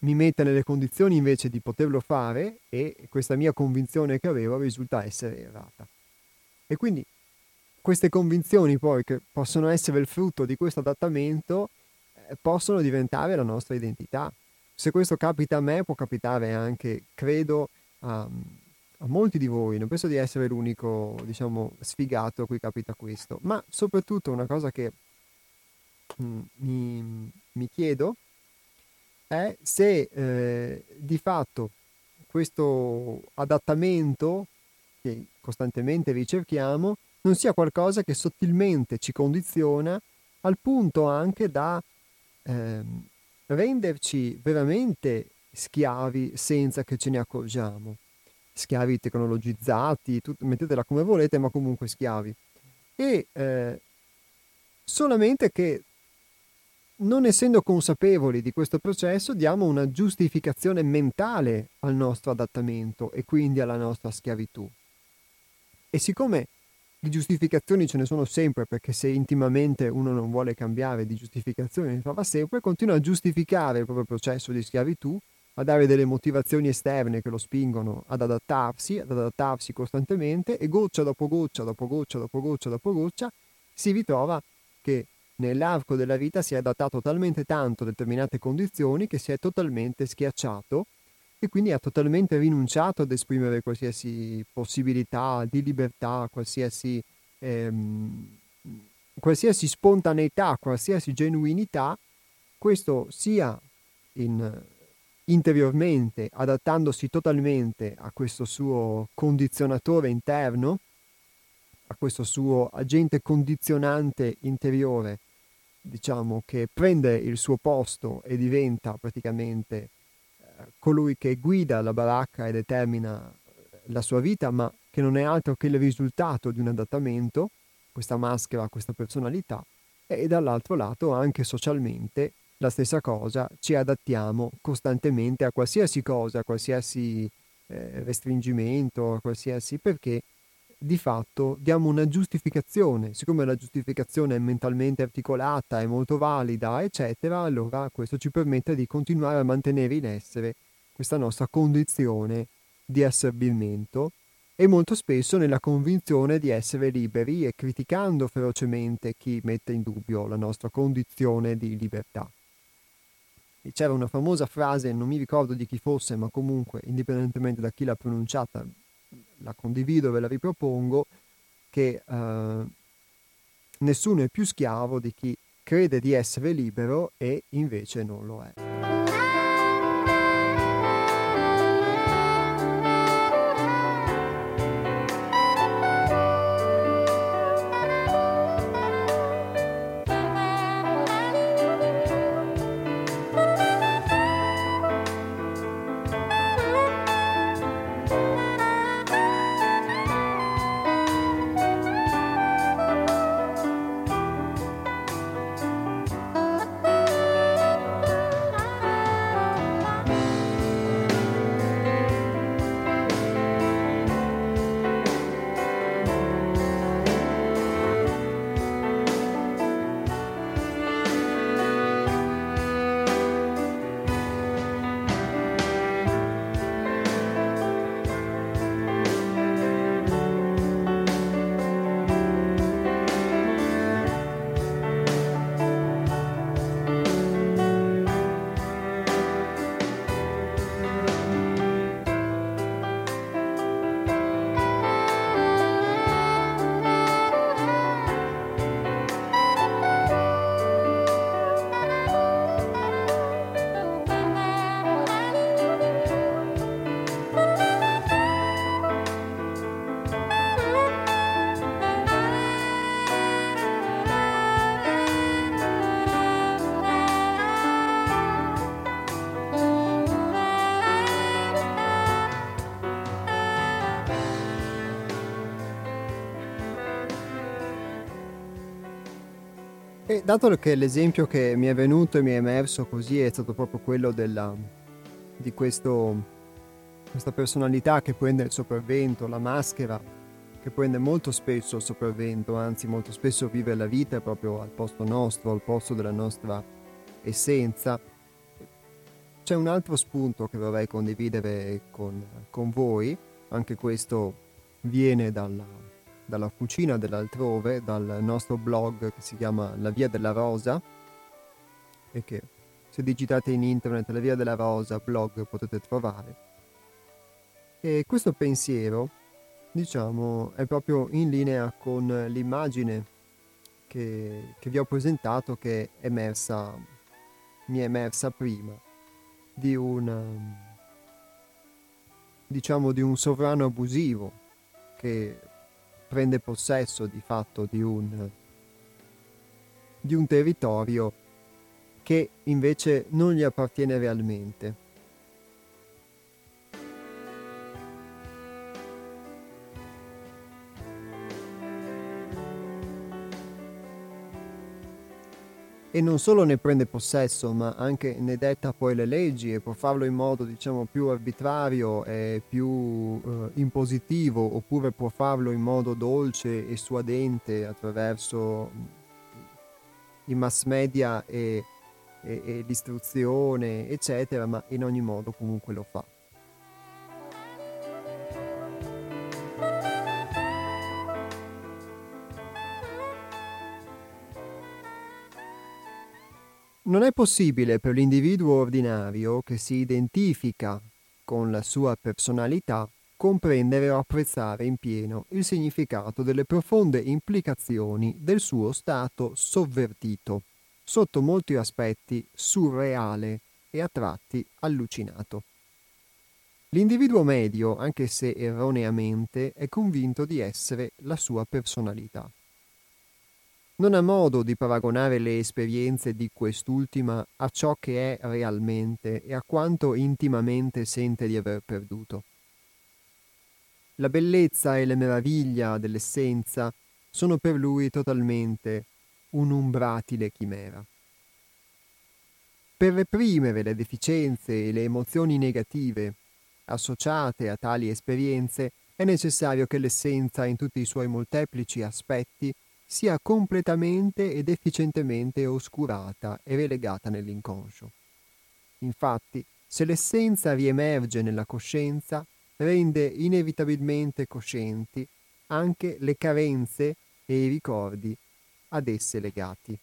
mi mette nelle condizioni invece di poterlo fare e questa mia convinzione che avevo risulta essere errata. E quindi queste convinzioni poi che possono essere il frutto di questo adattamento eh, possono diventare la nostra identità. Se questo capita a me può capitare anche, credo, a, a molti di voi, non penso di essere l'unico, diciamo, sfigato a cui capita questo, ma soprattutto una cosa che mi, mi chiedo è se eh, di fatto questo adattamento che costantemente ricerchiamo non sia qualcosa che sottilmente ci condiziona al punto anche da eh, renderci veramente schiavi senza che ce ne accorgiamo. Schiavi tecnologizzati, tut- mettetela come volete, ma comunque schiavi. E eh, solamente che non essendo consapevoli di questo processo, diamo una giustificazione mentale al nostro adattamento e quindi alla nostra schiavitù. E siccome di giustificazioni ce ne sono sempre, perché se intimamente uno non vuole cambiare di giustificazioni ne trova sempre, continua a giustificare il proprio processo di schiavitù, a dare delle motivazioni esterne che lo spingono ad adattarsi, ad adattarsi costantemente e goccia dopo goccia, dopo goccia, dopo goccia, dopo goccia, si ritrova che nell'arco della vita si è adattato talmente tanto a determinate condizioni che si è totalmente schiacciato e quindi ha totalmente rinunciato ad esprimere qualsiasi possibilità di libertà, qualsiasi, ehm, qualsiasi spontaneità, qualsiasi genuinità, questo sia in, interiormente, adattandosi totalmente a questo suo condizionatore interno, a questo suo agente condizionante interiore diciamo, che prende il suo posto e diventa praticamente eh, colui che guida la baracca e determina la sua vita, ma che non è altro che il risultato di un adattamento, questa maschera, questa personalità, e dall'altro lato anche socialmente la stessa cosa, ci adattiamo costantemente a qualsiasi cosa, a qualsiasi eh, restringimento, a qualsiasi perché di fatto diamo una giustificazione, siccome la giustificazione è mentalmente articolata, è molto valida, eccetera, allora questo ci permette di continuare a mantenere in essere questa nostra condizione di asservimento e molto spesso nella convinzione di essere liberi e criticando ferocemente chi mette in dubbio la nostra condizione di libertà. E c'era una famosa frase, non mi ricordo di chi fosse, ma comunque, indipendentemente da chi l'ha pronunciata, la condivido, ve la ripropongo, che eh, nessuno è più schiavo di chi crede di essere libero e invece non lo è. Dato che l'esempio che mi è venuto e mi è emerso così è stato proprio quello della, di questo, questa personalità che prende il sopravvento, la maschera, che prende molto spesso il sopravvento, anzi molto spesso vive la vita proprio al posto nostro, al posto della nostra essenza. C'è un altro spunto che vorrei condividere con, con voi, anche questo viene dalla, dalla cucina dell'altrove, dal nostro blog che si chiama La Via della Rosa e che se digitate in internet La Via della Rosa blog potete trovare. E questo pensiero, diciamo, è proprio in linea con l'immagine che, che vi ho presentato che è emersa, mi è emersa prima di un, diciamo, di un sovrano abusivo che prende possesso di fatto di un, di un territorio che invece non gli appartiene realmente. E non solo ne prende possesso, ma anche ne detta poi le leggi e può farlo in modo diciamo più arbitrario e più eh, impositivo, oppure può farlo in modo dolce e suadente attraverso i mass media e, e, e l'istruzione, eccetera, ma in ogni modo comunque lo fa. Non è possibile per l'individuo ordinario che si identifica con la sua personalità comprendere o apprezzare in pieno il significato delle profonde implicazioni del suo stato sovvertito, sotto molti aspetti surreale e a tratti allucinato. L'individuo medio, anche se erroneamente, è convinto di essere la sua personalità non ha modo di paragonare le esperienze di quest'ultima a ciò che è realmente e a quanto intimamente sente di aver perduto. La bellezza e la meraviglia dell'essenza sono per lui totalmente un'umbratile chimera. Per reprimere le deficienze e le emozioni negative associate a tali esperienze è necessario che l'essenza in tutti i suoi molteplici aspetti sia completamente ed efficientemente oscurata e relegata nell'inconscio. Infatti, se l'essenza riemerge nella coscienza, rende inevitabilmente coscienti anche le carenze e i ricordi ad esse legati.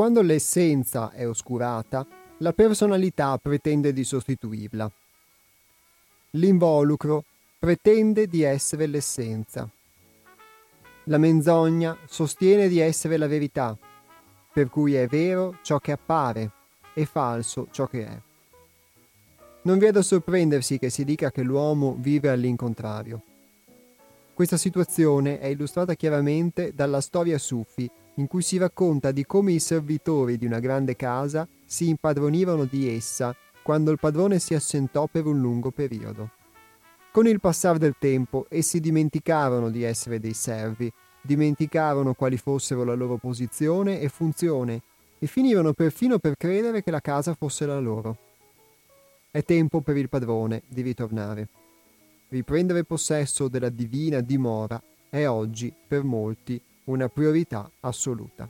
Quando l'essenza è oscurata, la personalità pretende di sostituirla. L'involucro pretende di essere l'essenza. La menzogna sostiene di essere la verità, per cui è vero ciò che appare e falso ciò che è. Non vi è da sorprendersi che si dica che l'uomo vive all'incontrario. Questa situazione è illustrata chiaramente dalla storia Sufi in cui si racconta di come i servitori di una grande casa si impadronivano di essa quando il padrone si assentò per un lungo periodo. Con il passare del tempo essi dimenticarono di essere dei servi, dimenticarono quali fossero la loro posizione e funzione e finirono perfino per credere che la casa fosse la loro. È tempo per il padrone di ritornare. Riprendere possesso della divina dimora è oggi, per molti, una priorità assoluta.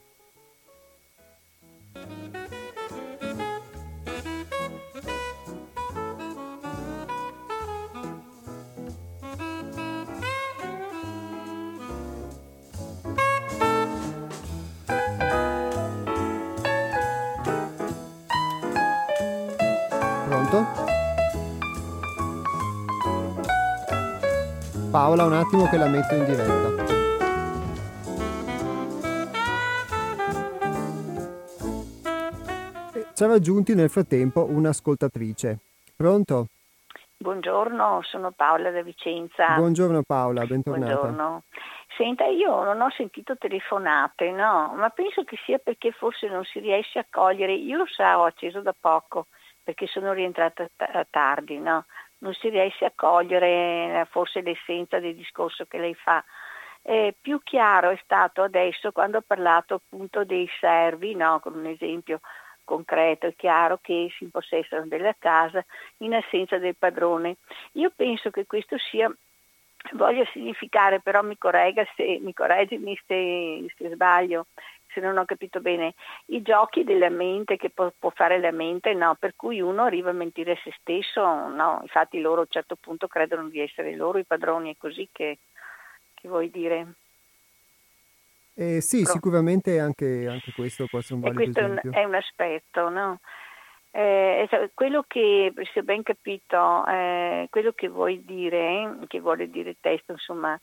Paola, un attimo che la metto in diretta. Ci ha raggiunti nel frattempo un'ascoltatrice. Pronto? Buongiorno, sono Paola da Vicenza. Buongiorno Paola, bentornata. Buongiorno. Senta, io non ho sentito telefonate, no, ma penso che sia perché forse non si riesce a cogliere. Io lo so, ho acceso da poco perché sono rientrata t- tardi, no? Non si riesce a cogliere forse l'essenza del discorso che lei fa. Eh, più chiaro è stato adesso quando ha parlato appunto dei servi, no? con un esempio concreto e chiaro che si impossessano della casa in assenza del padrone. Io penso che questo sia voglio significare, però mi, corregga se, mi correggimi se, se, sbaglio, se non ho capito bene, i giochi della mente che può, può, fare la mente, no, per cui uno arriva a mentire a se stesso, no, infatti loro a un certo punto credono di essere loro i padroni, è così che, che vuoi dire. Eh, sì, Pro. sicuramente anche, anche, questo può essere un valido questo esempio. è un aspetto, no? Eh, quello che, se ho ben capito, eh, quello che vuoi dire, che vuole dire il testo, insomma,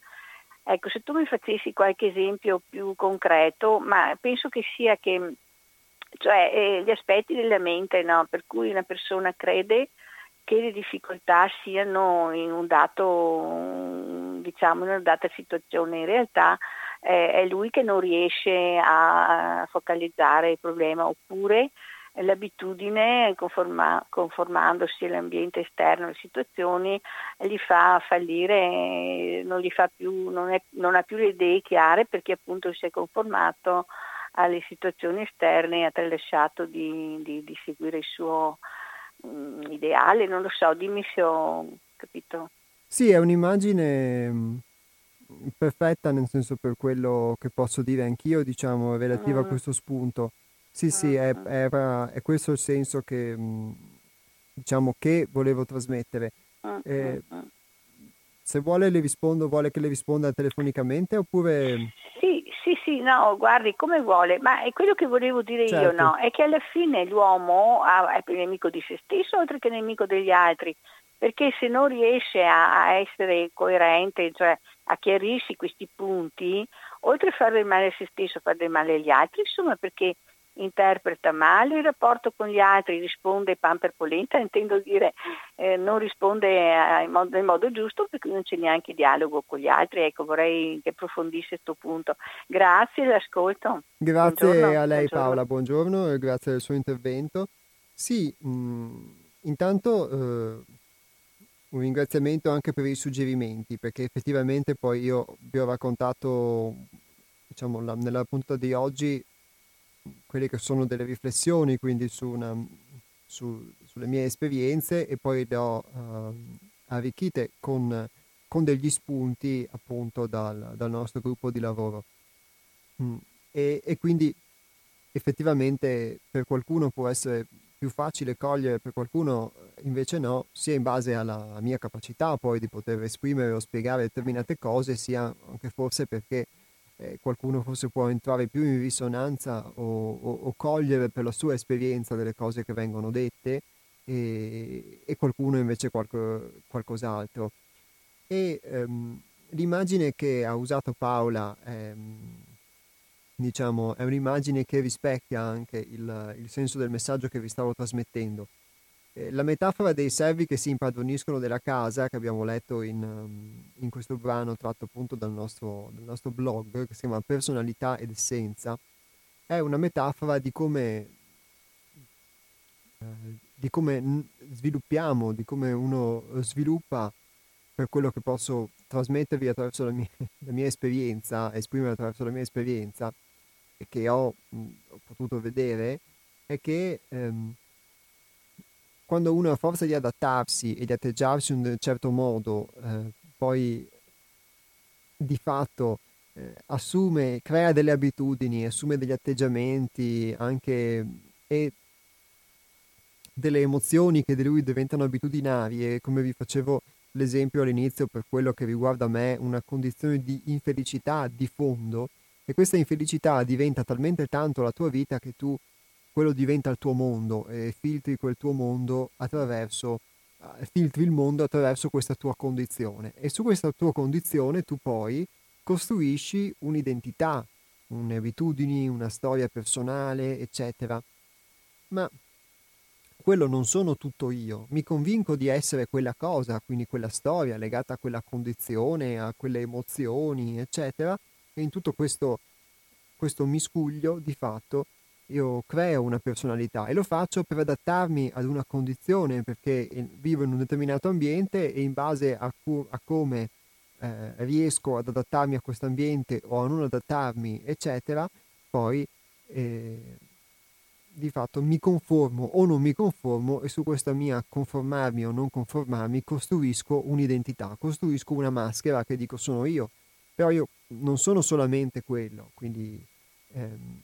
ecco, se tu mi facessi qualche esempio più concreto, ma penso che sia che, cioè, eh, gli aspetti della mente, no? per cui una persona crede che le difficoltà siano in un dato, diciamo, in una data situazione, in realtà eh, è lui che non riesce a focalizzare il problema, oppure l'abitudine, conforma, conformandosi all'ambiente esterno, alle situazioni, li fa fallire, non, fa più, non, è, non ha più le idee chiare perché appunto si è conformato alle situazioni esterne e ha tralasciato di, di, di seguire il suo um, ideale, non lo so, dimmi se ho capito. Sì, è un'immagine mm, perfetta nel senso per quello che posso dire anch'io, diciamo, relativa mm. a questo spunto. Sì, sì, è, è, è questo il senso che, diciamo, che volevo trasmettere. Eh, se vuole le rispondo, vuole che le risponda telefonicamente oppure... Sì, sì, sì, no, guardi, come vuole, ma è quello che volevo dire certo. io, no? È che alla fine l'uomo è nemico di se stesso oltre che nemico degli altri, perché se non riesce a essere coerente, cioè a chiarirsi questi punti, oltre a fare del male a se stesso, fare del male agli altri, insomma, perché interpreta male il rapporto con gli altri, risponde pan per polenta, [LAUGHS] intendo dire eh, non risponde a, in modo, nel modo giusto perché non c'è neanche dialogo con gli altri. Ecco, vorrei che approfondisse questo punto. Grazie, l'ascolto. Grazie buongiorno, a lei buongiorno. Paola, buongiorno e grazie del suo intervento. Sì, mh, mm, intanto eh, un ringraziamento anche per i suggerimenti perché effettivamente poi io vi ho raccontato diciamo, la, nella puntata di oggi quelle che sono delle riflessioni quindi su una, su, sulle mie esperienze e poi le ho uh, arricchite con, con, degli spunti appunto dal, dal, nostro gruppo di lavoro. Mm. E, e, quindi effettivamente per qualcuno può essere più facile cogliere, per qualcuno invece no, sia in base alla mia capacità poi di poter esprimere o spiegare determinate cose, sia anche forse perché eh, qualcuno forse può entrare più in risonanza o, o, o, cogliere per la sua esperienza delle cose che vengono dette e, e qualcuno invece qualco, qualcos'altro. E ehm, l'immagine che ha usato Paola è, diciamo, è un'immagine che rispecchia anche il, il senso del messaggio che vi stavo trasmettendo. Eh, la metafora dei servi che si impadroniscono della casa, che abbiamo letto in, um, in questo brano tratto appunto dal nostro, dal nostro, blog, che si chiama Personalità ed Essenza, è una metafora di come, eh, di come sviluppiamo, di come uno sviluppa per quello che posso trasmettervi attraverso la mia, [LAUGHS] la mia esperienza, esprimere attraverso la mia esperienza che ho, mh, ho potuto vedere, è che... Um, quando uno a forza di adattarsi e di atteggiarsi in un certo modo, eh, poi di fatto eh, assume, crea delle abitudini, assume degli atteggiamenti anche e delle emozioni che di lui diventano abitudinarie, come vi facevo l'esempio all'inizio per quello che riguarda me, una condizione di infelicità di fondo, e questa infelicità diventa talmente tanto la tua vita che tu quello diventa il tuo mondo e filtri quel tuo mondo attraverso eh, filtri il mondo attraverso questa tua condizione e su questa tua condizione tu poi costruisci un'identità, un'abitudini, una storia personale, eccetera. Ma quello non sono tutto io, mi convinco di essere quella cosa, quindi quella storia legata a quella condizione, a quelle emozioni, eccetera, e in tutto questo, questo miscuglio di fatto io creo una personalità e lo faccio per adattarmi ad una condizione perché vivo in un determinato ambiente e in base a, cu- a come eh, riesco ad adattarmi a questo ambiente o a non adattarmi, eccetera, poi eh, di fatto mi conformo o non mi conformo e su questa mia conformarmi o non conformarmi costruisco un'identità, costruisco una maschera che dico sono io, però io non sono solamente quello, quindi ehm,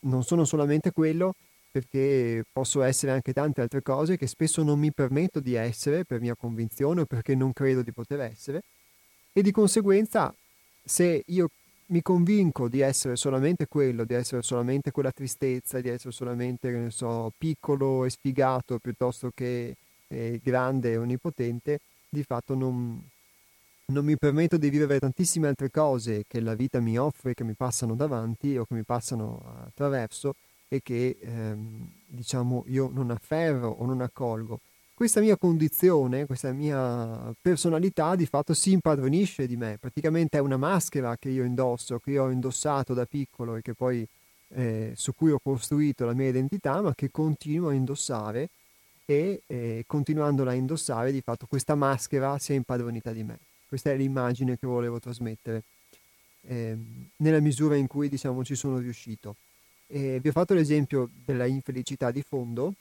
non sono solamente quello perché posso essere anche tante altre cose che spesso non mi permetto di essere per mia convinzione o perché non credo di poter essere. E di conseguenza se io mi convinco di essere solamente quello, di essere solamente quella tristezza, di essere solamente, che ne so, piccolo e sfigato piuttosto che eh, grande e onnipotente, di fatto non, non mi permetto di vivere tantissime altre cose che la vita mi offre, che mi passano davanti o che mi passano attraverso e che ehm, diciamo io non afferro o non accolgo. Questa mia condizione, questa mia personalità di fatto si impadronisce di me, praticamente è una maschera che io indosso, che io ho indossato da piccolo e che poi eh, su cui ho costruito la mia identità, ma che continuo a indossare e eh, continuandola a indossare di fatto questa maschera si è impadronita di me. Questa è l'immagine che volevo trasmettere eh, nella misura in cui diciamo ci sono riuscito. E vi ho fatto l'esempio della infelicità di fondo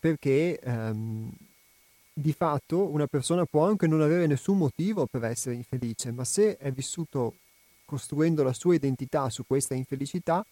perché ehm, di fatto una persona può anche non avere nessun motivo per essere infelice, ma se è vissuto costruendo la sua identità su questa infelicità,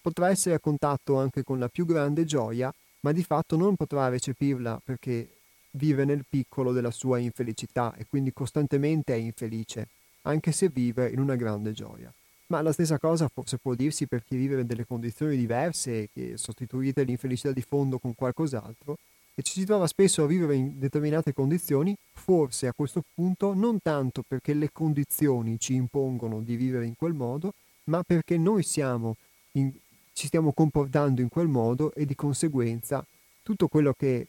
potrà essere a contatto anche con la più grande gioia, ma di fatto non potrà recepirla perché vive nel piccolo della sua infelicità e quindi costantemente è infelice, anche se vive in una grande gioia. Ma la stessa cosa forse può dirsi per chi vive in delle condizioni diverse, che sostituite l'infelicità di fondo con qualcos'altro, e ci si trova spesso a vivere in determinate condizioni, forse a questo punto non tanto perché le condizioni ci impongono di vivere in quel modo, ma perché noi siamo in, ci stiamo comportando in quel modo e di conseguenza tutto quello che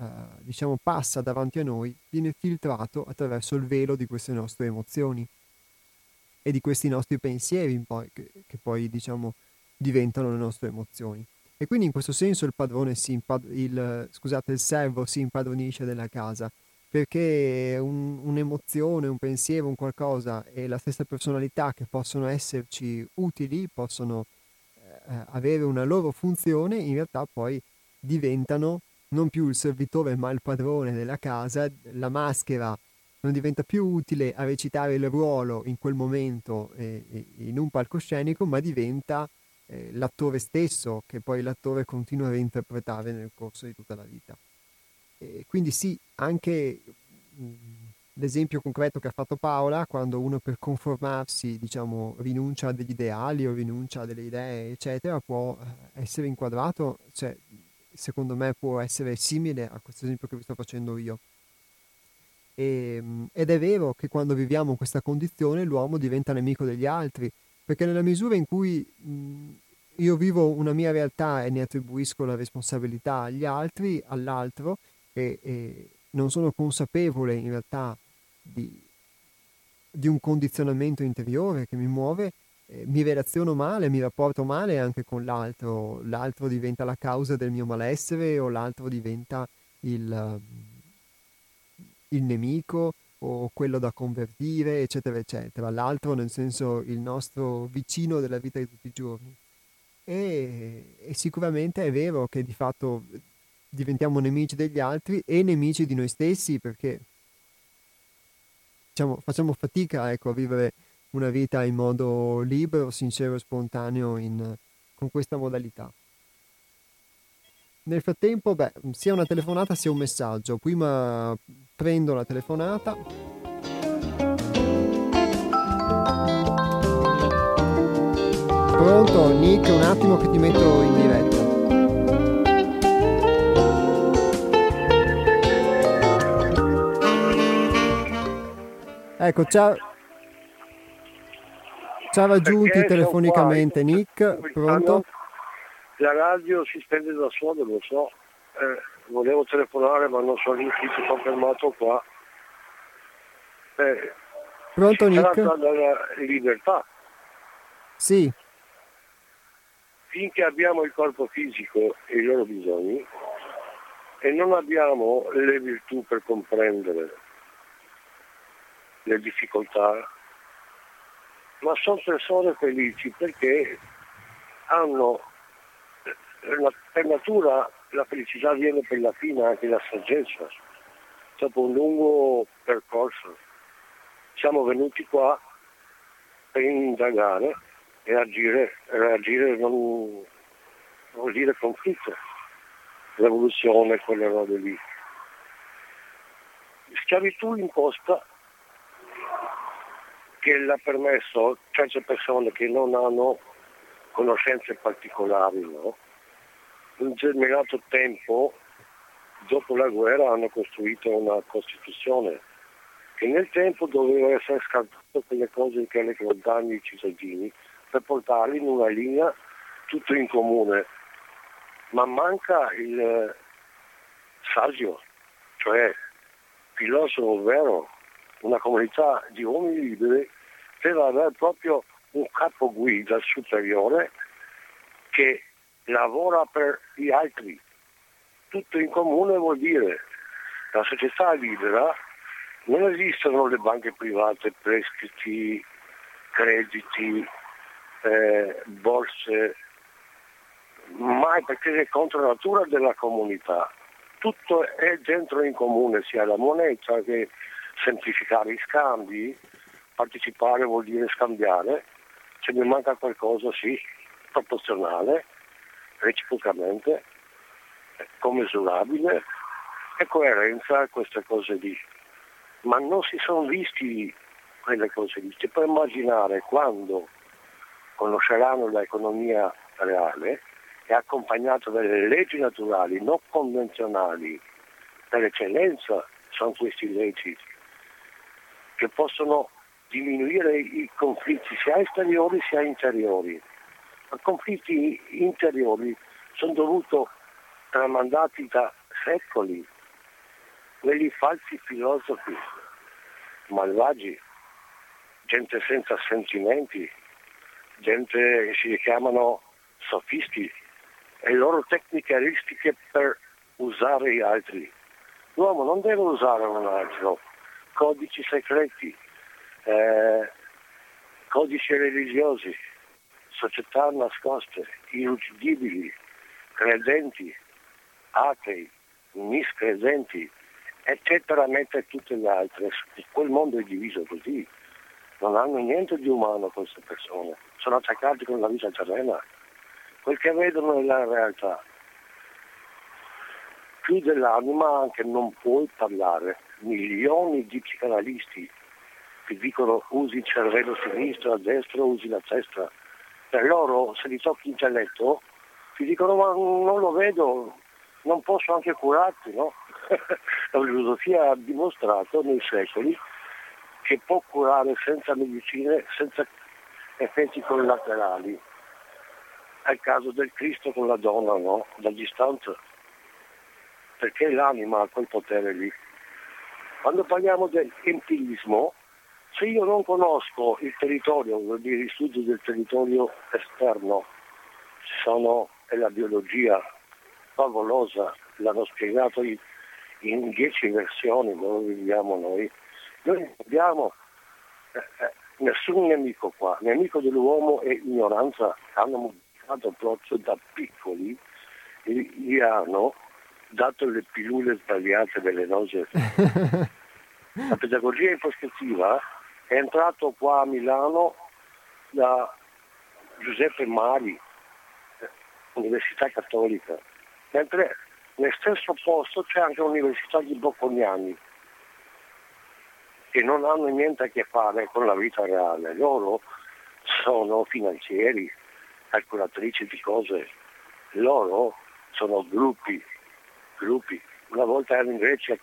eh, diciamo, passa davanti a noi viene filtrato attraverso il velo di queste nostre emozioni e di questi nostri pensieri poi, che, che, poi diciamo, diventano le nostre emozioni. E quindi in questo senso il padrone si impad- il, scusate, il servo si impadronisce della casa perché un, un'emozione, un pensiero, un qualcosa e la stessa personalità che possono esserci utili, possono eh, avere una loro funzione, in realtà poi diventano non più il servitore ma il padrone della casa, la maschera non diventa più utile a recitare il ruolo in quel momento eh, in un palcoscenico, ma diventa eh, l'attore stesso che poi l'attore continua a reinterpretare nel corso di tutta la vita. E quindi sì, anche mh, l'esempio concreto che ha fatto Paola, quando uno per conformarsi, diciamo, rinuncia a degli ideali o rinuncia a delle idee, eccetera, può eh, essere inquadrato, cioè secondo me può essere simile a questo esempio che vi sto facendo io. E, ehm, ed è vero che quando viviamo questa condizione l'uomo diventa nemico degli altri, perché nella misura in cui mh, io vivo una mia realtà e ne attribuisco la responsabilità agli altri, all'altro, e, e non sono consapevole in realtà di, di un condizionamento interiore che mi muove, eh, mi relaziono male, mi rapporto male anche con l'altro, l'altro diventa la causa del mio malessere o l'altro diventa il, il nemico o quello da convertire, eccetera, eccetera. L'altro nel senso il nostro vicino della vita di tutti i giorni. E, e sicuramente è vero che di fatto diventiamo nemici degli altri e nemici di noi stessi perché diciamo, facciamo fatica ecco, a vivere una vita in modo libero, sincero e spontaneo in, con questa modalità. Nel frattempo, beh, sia una telefonata sia un messaggio. Prima prendo la telefonata. Pronto, Nick, un attimo che ti metto in diretta. Ecco, ciao. Ci ha raggiunti telefonicamente Nick, pronto? la radio si spende da sola, lo so. Eh, volevo telefonare ma non sono riuscito, sono fermato qua. Eh, Pronto Nick? dalla libertà. Sì. Finché abbiamo il corpo fisico e i loro bisogni e non abbiamo le virtù per comprendere le difficoltà, ma sono persone felici perché hanno per natura la felicità viene per la fine anche la saggezza. Dopo un lungo percorso siamo venuti qua per indagare e agire, reagire non vuol dire conflitto, rivoluzione, quelle robe lì. Schiavitù imposta che l'ha permesso certe persone che non hanno conoscenze particolari, no? un determinato tempo, dopo la guerra, hanno costruito una Costituzione che nel tempo doveva essere scartato quelle cose che erano danni ai cittadini per portarli in una linea tutto in comune. Ma manca il eh, saggio, cioè filosofo vero, una comunità di uomini liberi deve avere proprio un capo guida superiore che lavora per gli altri. Tutto in comune vuol dire la società libera non esistono le banche private, prestiti, crediti, eh, borse, mai perché è contro la natura della comunità. Tutto è dentro in comune, sia la moneta che semplificare i scambi, partecipare vuol dire scambiare, se mi manca qualcosa sì, proporzionale, reciprocamente, commisurabile e coerenza queste cose lì. Ma non si sono visti quelle cose lì. Si può immaginare quando conosceranno l'economia reale è accompagnato dalle leggi naturali, non convenzionali, per eccellenza sono queste leggi che possono diminuire i conflitti sia esteriori sia interiori conflitti interiori sono dovuti tramandati da secoli, quelli falsi filosofi, malvagi, gente senza sentimenti, gente che si chiamano sofisti e loro tecniche aristiche per usare gli altri. L'uomo non deve usare un altro, codici segreti, eh, codici religiosi, società nascoste, inuccidibili, credenti, atei, miscredenti, eccetera, mentre tutte le altre. Quel mondo è diviso così. Non hanno niente di umano queste persone, sono attaccati con la vita terrena. Quel che vedono è la realtà. Più dell'anima anche non puoi parlare. Milioni di psicanalisti ti dicono usi il cervello sinistro, a destra usi la testa per loro se gli tocchi intelletto ti dicono ma non lo vedo, non posso anche curarti, no? [LAUGHS] La filosofia ha dimostrato nei secoli che può curare senza medicine, senza effetti collaterali. È il caso del Cristo con la donna, no? Da distanza. Perché l'anima ha quel potere lì. Quando parliamo dell'empirismo, se io non conosco il territorio, vuol dire gli studi del territorio esterno, sono, è la biologia favolosa, l'hanno spiegato in, in dieci versioni dove viviamo noi. Noi abbiamo eh, eh, nessun nemico qua, nemico dell'uomo è ignoranza, hanno modificato proprio da piccoli, gli hanno dato le pillole sbagliate velenose. [LAUGHS] La pedagogia in prospettiva è entrato qua a Milano da Giuseppe Mari, Università Cattolica, mentre nel stesso posto c'è anche l'Università di Bocconiani, che non hanno niente a che fare con la vita reale. Loro sono finanzieri, calcolatrici di cose, loro sono gruppi, gruppi. Una volta ero in Grecia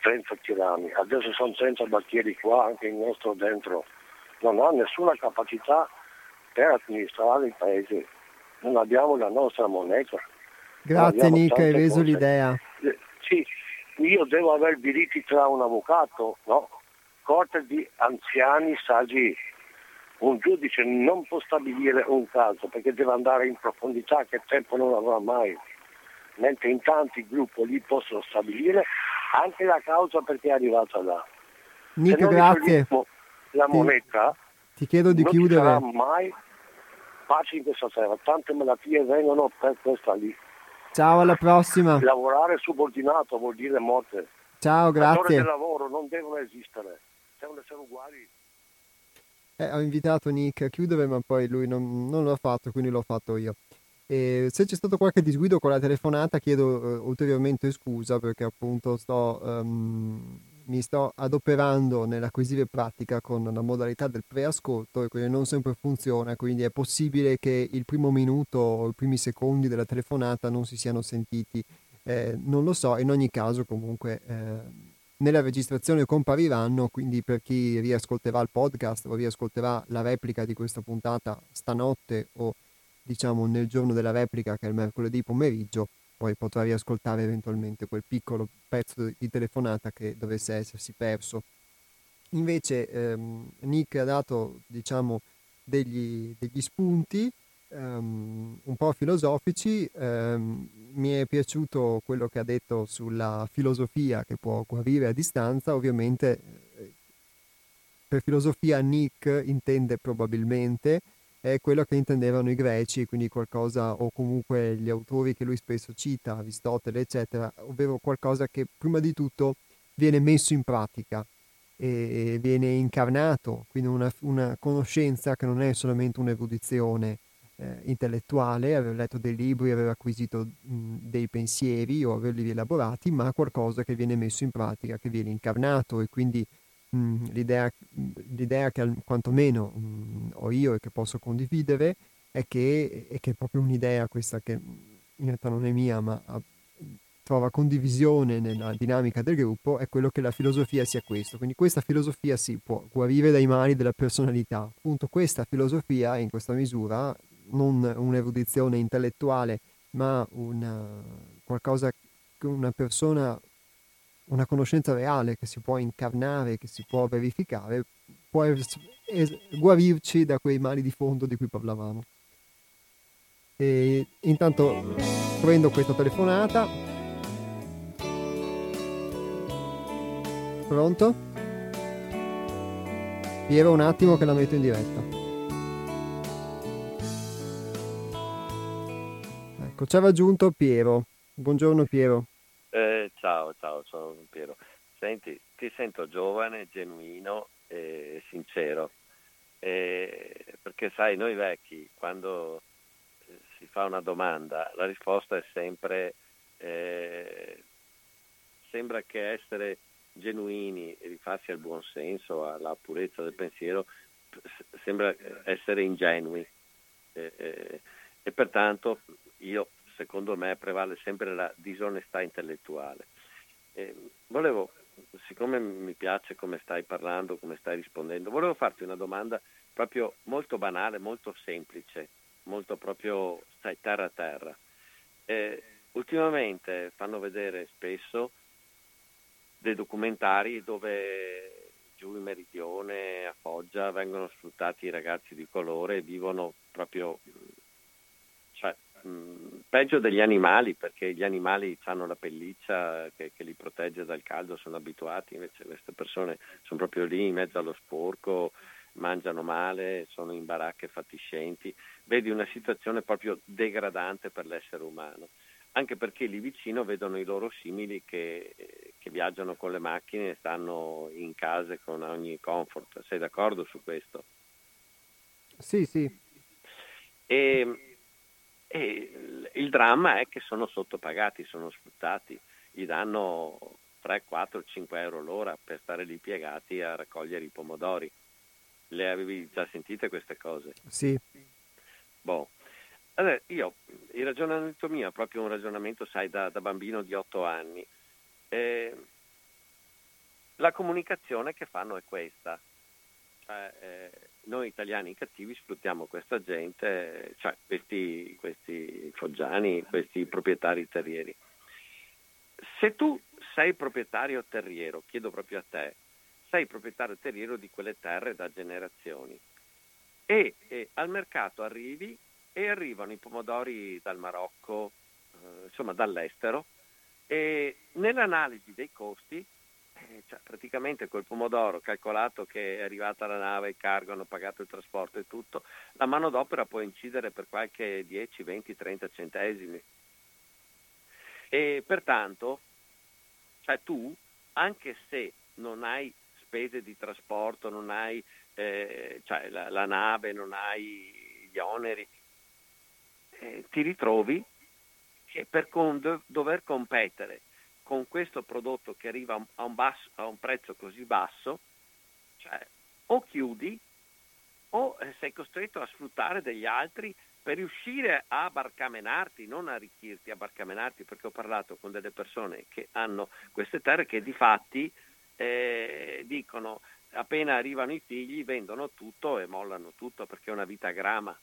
30 tiranni, adesso sono 30 battieri qua, anche il nostro dentro, non ha nessuna capacità per amministrare il paese. non abbiamo la nostra moneta. Grazie Nick, hai reso cose. l'idea. Eh, sì, io devo avere diritti tra un avvocato, no? Corte di anziani saggi. Un giudice non può stabilire un caso perché deve andare in profondità che tempo non avrà mai. Mentre in tanti gruppi lì possono stabilire anche la causa perché è arrivata là. Nick, grazie. La moneta ti chiedo di non chiudere. Non sarà mai pace in questa terra, tante malattie vengono per questa lì. Ciao, alla prossima. Lavorare subordinato vuol dire morte. Ciao, grazie. Del lavoro non devono esistere, devono essere uguali. Eh, ho invitato Nick a chiudere, ma poi lui non, non l'ha fatto, quindi l'ho fatto io. E se c'è stato qualche disguido con la telefonata, chiedo uh, ulteriormente scusa perché appunto sto, um, mi sto adoperando nell'acquisire pratica con la modalità del preascolto e quindi non sempre funziona, quindi è possibile che il primo minuto o i primi secondi della telefonata non si siano sentiti, eh, non lo so, in ogni caso comunque eh, nella registrazione compariranno, quindi per chi riascolterà il podcast o riascolterà la replica di questa puntata stanotte o diciamo nel giorno della replica che è il mercoledì pomeriggio, poi potrà riascoltare eventualmente quel piccolo pezzo di telefonata che dovesse essersi perso. Invece ehm, Nick ha dato diciamo degli, degli spunti um, un po' filosofici, um, mi è piaciuto quello che ha detto sulla filosofia che può guarire a distanza, ovviamente eh, per filosofia Nick intende probabilmente è quello che intendevano i greci, quindi qualcosa, o comunque gli autori che lui spesso cita, Aristotele, eccetera, ovvero qualcosa che prima di tutto viene messo in pratica e viene incarnato, quindi una, una conoscenza che non è solamente un'erudizione eh, intellettuale, aver letto dei libri, aver acquisito mh, dei pensieri o averli elaborati, ma qualcosa che viene messo in pratica, che viene incarnato e quindi mh, l'idea, l'idea, che quantomeno mh, ho io e che posso condividere è che, è che è proprio un'idea questa che in realtà non è mia, ma ha, trova condivisione nella dinamica del gruppo, è quello che la filosofia sia questo. Quindi questa filosofia si può guarire dai mali della personalità. Appunto questa filosofia, in questa misura, non un'erudizione intellettuale, ma una, qualcosa che una persona una conoscenza reale che si può incarnare, che si può verificare, può es- es- guarirci da quei mali di fondo di cui parlavamo. E intanto prendo questa telefonata. Pronto? Piero un attimo che la metto in diretta. Ecco, ci ha raggiunto Piero. Buongiorno Piero. Eh, ciao, ciao, sono Piero. Senti, ti sento giovane, genuino e sincero, eh, perché sai, noi vecchi, quando eh, si fa una domanda, la risposta è sempre, eh, sembra che essere genuini e rifarsi al buon senso, alla purezza del pensiero, sembra essere ingenui. E pertanto io secondo me prevale sempre la disonestà intellettuale. Eh, volevo, siccome mi piace come stai parlando, come stai rispondendo, volevo farti una domanda proprio molto banale, molto semplice, molto proprio stai terra a terra. Eh, ultimamente fanno vedere spesso dei documentari dove giù in meridione, a Foggia, vengono sfruttati i ragazzi di colore e vivono proprio cioè, peggio degli animali perché gli animali hanno la pelliccia che, che, li protegge dal caldo, sono abituati, invece queste persone sono proprio lì in mezzo allo sporco, mangiano male, sono in baracche fatiscenti, vedi una situazione proprio degradante per l'essere umano, anche perché lì vicino vedono i loro simili che, che viaggiano con le macchine e stanno in case con ogni comfort. Sei d'accordo su questo? Sì, sì. E, e il dramma è che sono sottopagati, sono sfruttati, gli danno 3, 4, 5 euro l'ora per stare lì piegati a raccogliere i pomodori. Le avevi già sentite queste cose? Sì. Boh. Allora, io, il ragionamento mio è proprio un ragionamento, sai, da, da bambino di 8 anni. Eh, la comunicazione che fanno è questa. Cioè, eh, noi italiani cattivi sfruttiamo questa gente, cioè questi, questi foggiani, questi proprietari terrieri. Se tu sei proprietario terriero, chiedo proprio a te, sei proprietario terriero di quelle terre da generazioni e, e al mercato arrivi e arrivano i pomodori dal Marocco, eh, insomma dall'estero, e nell'analisi dei costi eh, cioè, praticamente quel pomodoro calcolato che è arrivata la nave, il cargo, hanno pagato il trasporto e tutto, la manodopera può incidere per qualche 10, 20, 30 centesimi. E pertanto, cioè tu, anche se non hai spese di trasporto, non hai eh, cioè la, la, nave, non hai gli oneri, eh, ti ritrovi che per con, dover competere con questo prodotto che arriva a un, basso, a un prezzo così basso, cioè, o chiudi o eh, sei costretto a sfruttare degli altri per riuscire a barcamenarti, non a arricchirti, a barcamenarti, perché ho parlato con delle persone che hanno queste terre che di fatti eh, dicono appena arrivano i figli vendono tutto e mollano tutto perché è una vita grama.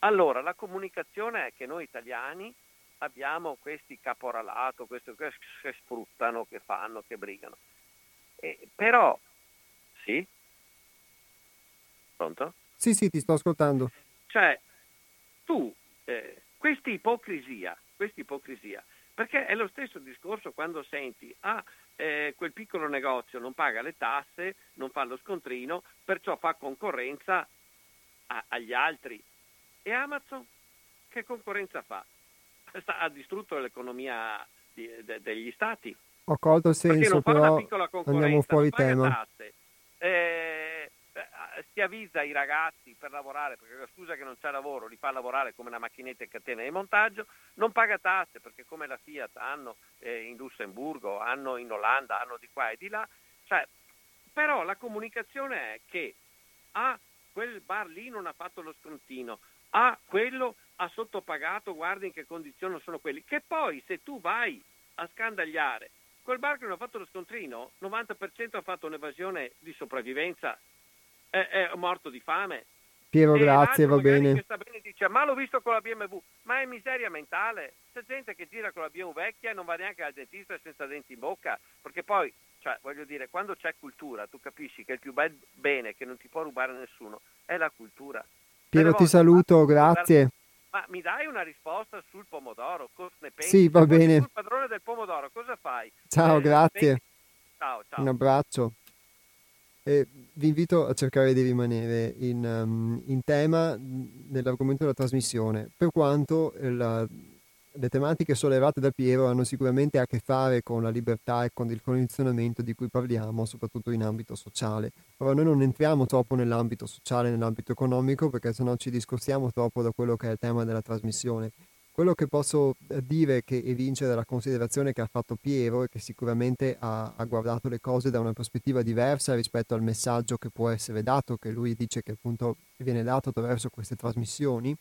Allora la comunicazione è che noi italiani abbiamo questi caporalato, questi che sfruttano, che fanno, che brigano. Eh, però, sì? Pronto? Sì, sì, ti sto ascoltando. Cioè, tu, eh, questa ipocrisia, questa ipocrisia, perché è lo stesso discorso quando senti, ah, eh, quel piccolo negozio non paga le tasse, non fa lo scontrino, perciò fa concorrenza a, agli altri. E Amazon che concorrenza fa? Ha distrutto l'economia di, de, degli stati. Ho colto il senso, però andiamo fuori tema. Eh, si avvisa i ragazzi per lavorare, perché la scusa che non c'è lavoro li fa lavorare come una macchinetta in catena di montaggio, non paga tasse perché come la Fiat hanno eh, in Lussemburgo, hanno in Olanda, hanno di qua e di là, cioè, però la comunicazione è che ah, quel bar lì non ha fatto lo scontino, ah, quello ha sottopagato, guarda in che condizioni sono quelli, che poi se tu vai a scandagliare, quel bar che non ha fatto lo scontrino, 90% ha fatto un'evasione di sopravvivenza, è, è morto di fame. Piero, e grazie, va bene. Che sta bene dice, ma l'ho visto con la BMW, ma è miseria mentale. C'è gente che gira con la BMW vecchia e non va neanche al dentista senza denti in bocca, perché poi, cioè, voglio dire, quando c'è cultura, tu capisci che il più bel bene che non ti può rubare nessuno è la cultura. Piero, ti saluto, grazie. Ma mi dai una risposta sul pomodoro? Cosa ne pensi? Sì, va bene. Il padrone del pomodoro, cosa fai? Ciao, eh, grazie. Ciao, ciao. Un abbraccio. E vi invito a cercare di rimanere in, um, in tema nell'argomento della trasmissione, per quanto la, le tematiche sollevate da Piero hanno sicuramente a che fare con la libertà e con il condizionamento di cui parliamo, soprattutto in ambito sociale. Ora noi non entriamo troppo nell'ambito sociale, nell'ambito economico, perché sennò ci discostiamo troppo da quello che è il tema della trasmissione. Quello che posso eh, dire che evince dalla considerazione che ha fatto Piero e che sicuramente ha, ha guardato le cose da una prospettiva diversa rispetto al messaggio che può essere dato, che lui dice che appunto viene dato attraverso queste trasmissioni,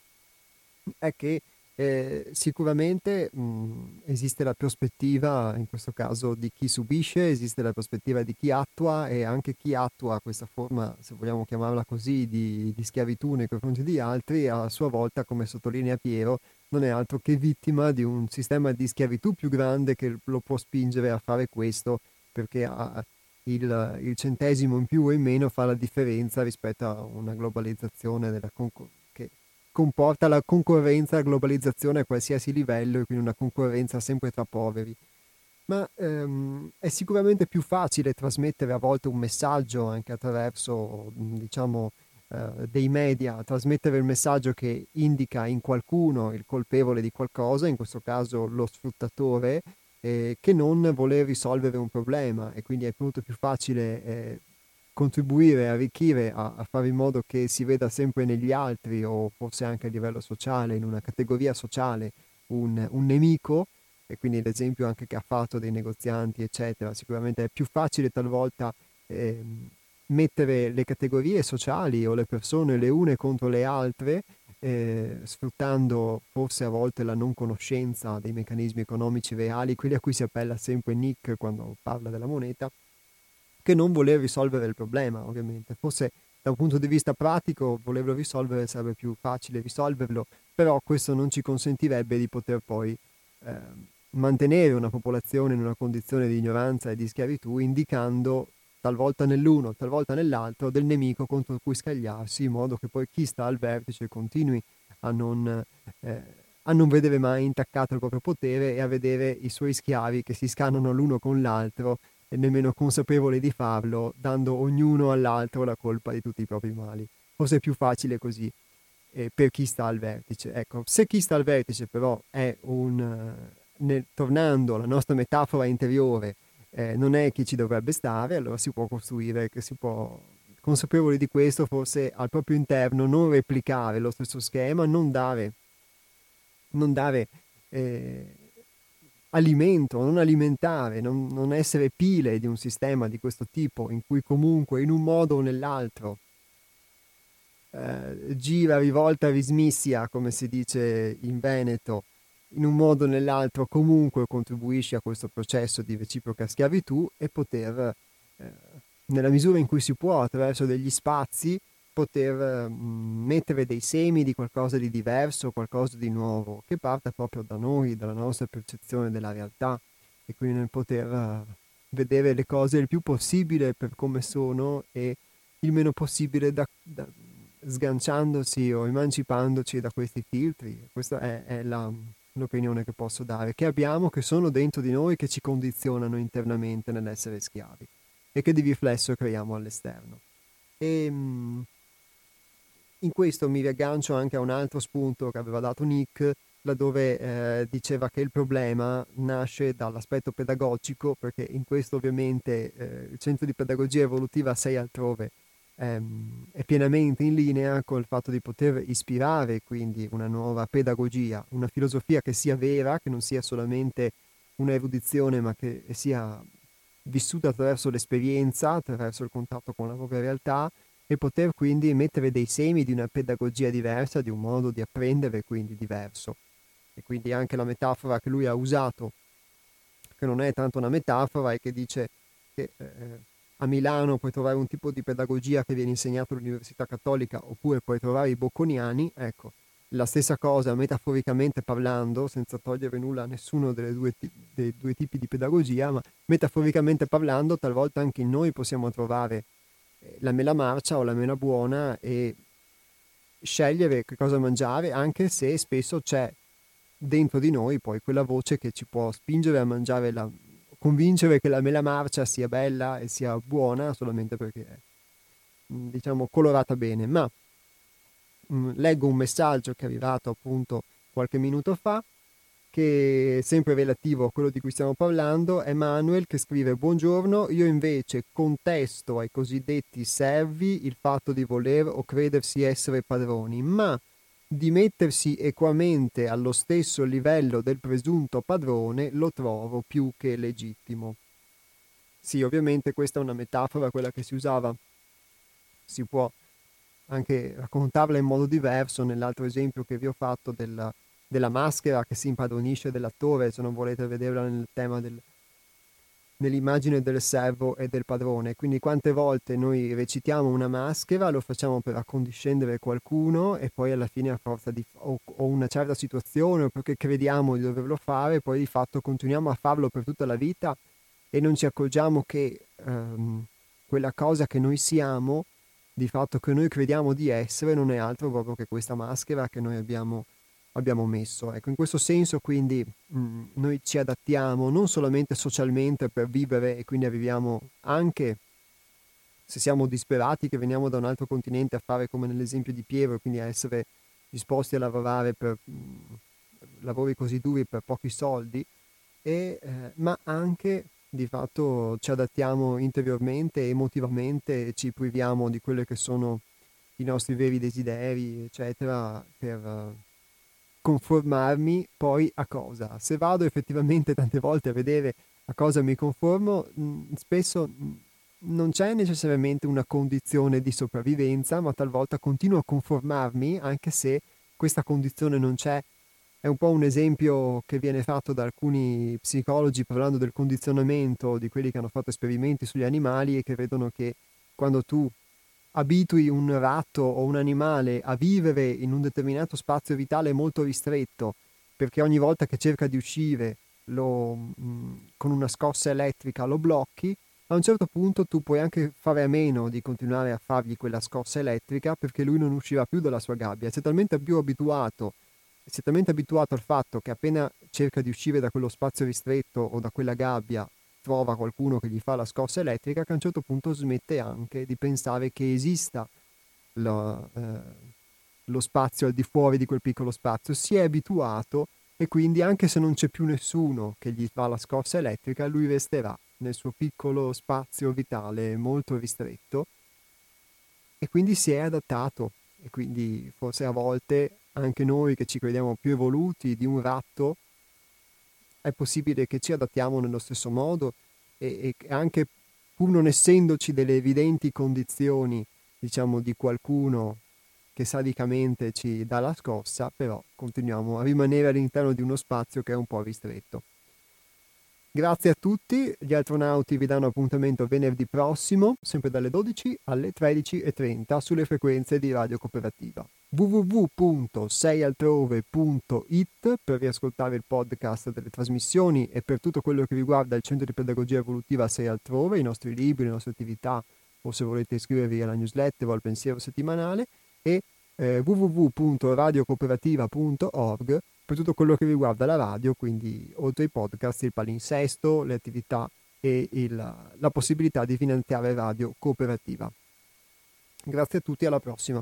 è che eh, sicuramente mh, esiste la prospettiva, in questo caso, di chi subisce, esiste la prospettiva di chi attua e anche chi attua questa forma, se vogliamo chiamarla così, di, di schiavitù nei confronti di altri, a sua volta, come sottolinea Piero, non è altro che vittima di un sistema di schiavitù più grande che lo può spingere a fare questo, perché ha, il, il, centesimo in più o in meno fa la differenza rispetto a una globalizzazione della concorrenza comporta la concorrenza, la globalizzazione a qualsiasi livello e quindi una concorrenza sempre tra poveri. Ma ehm, è sicuramente più facile trasmettere a volte un messaggio anche attraverso, diciamo, eh, dei media, trasmettere il messaggio che indica in qualcuno il colpevole di qualcosa, in questo caso lo sfruttatore, eh, che non voler risolvere un problema e quindi è molto più facile eh, contribuire, arricchire, a, a, fare in modo che si veda sempre negli altri o forse anche a livello sociale, in una categoria sociale, un, un nemico, e quindi l'esempio anche che ha fatto dei negozianti, eccetera, sicuramente è più facile talvolta eh, mettere le categorie sociali o le persone le une contro le altre, eh, sfruttando forse a volte la non conoscenza dei meccanismi economici reali, quelli a cui si appella sempre Nick quando parla della moneta, che non voler risolvere il problema, ovviamente. Forse da un punto di vista pratico volerlo risolvere sarebbe più facile risolverlo, però questo non ci consentirebbe di poter poi eh, mantenere una popolazione in una condizione di ignoranza e di schiavitù, indicando talvolta nell'uno, talvolta nell'altro, del nemico contro cui scagliarsi, in modo che poi chi sta al vertice continui a non, eh, a non vedere mai intaccato il proprio potere e a vedere i suoi schiavi che si scannano l'uno con l'altro nemmeno consapevoli di farlo, dando ognuno all'altro la colpa di tutti i propri mali. Forse è più facile così eh, per chi sta al vertice. Ecco, se chi sta al vertice però è un, eh, nel, tornando alla nostra metafora interiore, eh, non è chi ci dovrebbe stare, allora si può costruire, si può, consapevoli di questo, forse al proprio interno non replicare lo stesso schema, non dare, non dare eh, alimento, non alimentare, non, non essere pile di un sistema di questo tipo in cui comunque in un modo o nell'altro eh, gira, rivolta, rismissia, come si dice in Veneto, in un modo o nell'altro comunque contribuisce a questo processo di reciproca schiavitù e poter, eh, nella misura in cui si può, attraverso degli spazi, poter mh, mettere dei semi di qualcosa di diverso, qualcosa di nuovo, che parta proprio da noi, dalla nostra percezione della realtà e quindi nel poter uh, vedere le cose il più possibile per come sono e il meno possibile da, da, sganciandosi o emancipandoci da questi filtri. Questa è, è la, l'opinione che posso dare, che abbiamo, che sono dentro di noi, che ci condizionano internamente nell'essere schiavi e che di riflesso creiamo all'esterno. E mm, in questo mi riaggancio anche a un altro spunto che aveva dato Nick, laddove eh, diceva che il problema nasce dall'aspetto pedagogico, perché in questo ovviamente eh, il centro di pedagogia evolutiva 6 altrove. Ehm, è pienamente in linea con il fatto di poter ispirare quindi una nuova pedagogia, una filosofia che sia vera, che non sia solamente una erudizione, ma che sia vissuta attraverso l'esperienza, attraverso il contatto con la propria realtà e poter quindi mettere dei semi di una pedagogia diversa, di un modo di apprendere quindi diverso. E quindi anche la metafora che lui ha usato, che non è tanto una metafora, è che dice che eh, a Milano puoi trovare un tipo di pedagogia che viene insegnato all'Università Cattolica oppure puoi trovare i bocconiani, ecco, la stessa cosa metaforicamente parlando, senza togliere nulla a nessuno due, dei due tipi di pedagogia, ma metaforicamente parlando talvolta anche noi possiamo trovare eh, la mela marcia o la mela buona e scegliere che cosa mangiare, anche se spesso c'è dentro di noi poi quella voce che ci può spingere a mangiare la, convincere che la mela marcia sia bella e sia buona solamente perché è mm, diciamo colorata bene. Ma mh, mm, leggo un messaggio che è arrivato appunto qualche minuto fa che sempre relativo a quello di cui stiamo parlando è Manuel che scrive buongiorno io invece contesto ai cosiddetti servi il fatto di voler o credersi essere padroni ma di mettersi equamente allo stesso livello del presunto padrone lo trovo più che legittimo. Sì, ovviamente questa è una metafora, quella che si usava, si può anche raccontarla in modo diverso nell'altro esempio che vi ho fatto della, della maschera che si impadronisce dell'attore, se non volete vederla nel tema del, nell'immagine del servo e del padrone. Quindi quante volte noi recitiamo una maschera, lo facciamo per accondiscendere qualcuno e poi alla fine a forza di o, o una certa situazione o perché crediamo di doverlo fare, poi di fatto continuiamo a farlo per tutta la vita e non ci accorgiamo che ehm, quella cosa che noi siamo, di fatto che noi crediamo di essere, non è altro proprio che questa maschera che noi abbiamo abbiamo messo. Ecco, in questo senso quindi mh, mm, noi ci adattiamo non solamente socialmente per vivere e quindi arriviamo anche se siamo disperati che veniamo da un altro continente a fare come nell'esempio di Piero, quindi a essere disposti a lavorare per mh, mm, lavori così duri per pochi soldi, e, eh, ma anche di fatto ci adattiamo interiormente, emotivamente, ci priviamo di quelli che sono i nostri veri desideri, eccetera, per, conformarmi poi a cosa. Se vado effettivamente tante volte a vedere a cosa mi conformo, mm, spesso mm, non c'è necessariamente una condizione di sopravvivenza, ma talvolta continuo a conformarmi anche se questa condizione non c'è è un po' un esempio che viene fatto da alcuni psicologi parlando del condizionamento di quelli che hanno fatto esperimenti sugli animali e che vedono che quando tu abitui un ratto o un animale a vivere in un determinato spazio vitale molto ristretto, perché ogni volta che cerca di uscire lo, mh, con una scossa elettrica lo blocchi, a un certo punto tu puoi anche fare a meno di continuare a fargli quella scossa elettrica perché lui non uscirà più dalla sua gabbia, è talmente più abituato, si talmente abituato al fatto che appena cerca di uscire da quello spazio ristretto o da quella gabbia trova qualcuno che gli fa la scossa elettrica che a un certo punto smette anche di pensare che esista lo, eh, lo spazio al di fuori di quel piccolo spazio, si è abituato e quindi anche se non c'è più nessuno che gli fa la scossa elettrica, lui resterà nel suo piccolo spazio vitale molto ristretto e quindi si è adattato. E quindi forse a volte anche noi che ci crediamo più evoluti di un ratto è possibile che ci adattiamo nello stesso modo e, e anche pur non essendoci delle evidenti condizioni diciamo di qualcuno che sadicamente ci dà la scossa, però continuiamo a rimanere all'interno di uno spazio che è un po' ristretto. Grazie a tutti, gli astronauti vi danno appuntamento venerdì prossimo, sempre dalle 12 alle 13.30 sulle frequenze di Radio Cooperativa. www.seialtrove.it per riascoltare il podcast delle trasmissioni e per tutto quello che riguarda il Centro di Pedagogia Evolutiva Sei Altrove, i nostri libri, le nostre attività o se volete iscrivervi alla newsletter o al pensiero settimanale e eh, www.radiocooperativa.org per tutto quello che riguarda la radio, quindi oltre ai podcast, il palinsesto, le attività e il, la possibilità di finanziare radio cooperativa. Grazie a tutti, alla prossima.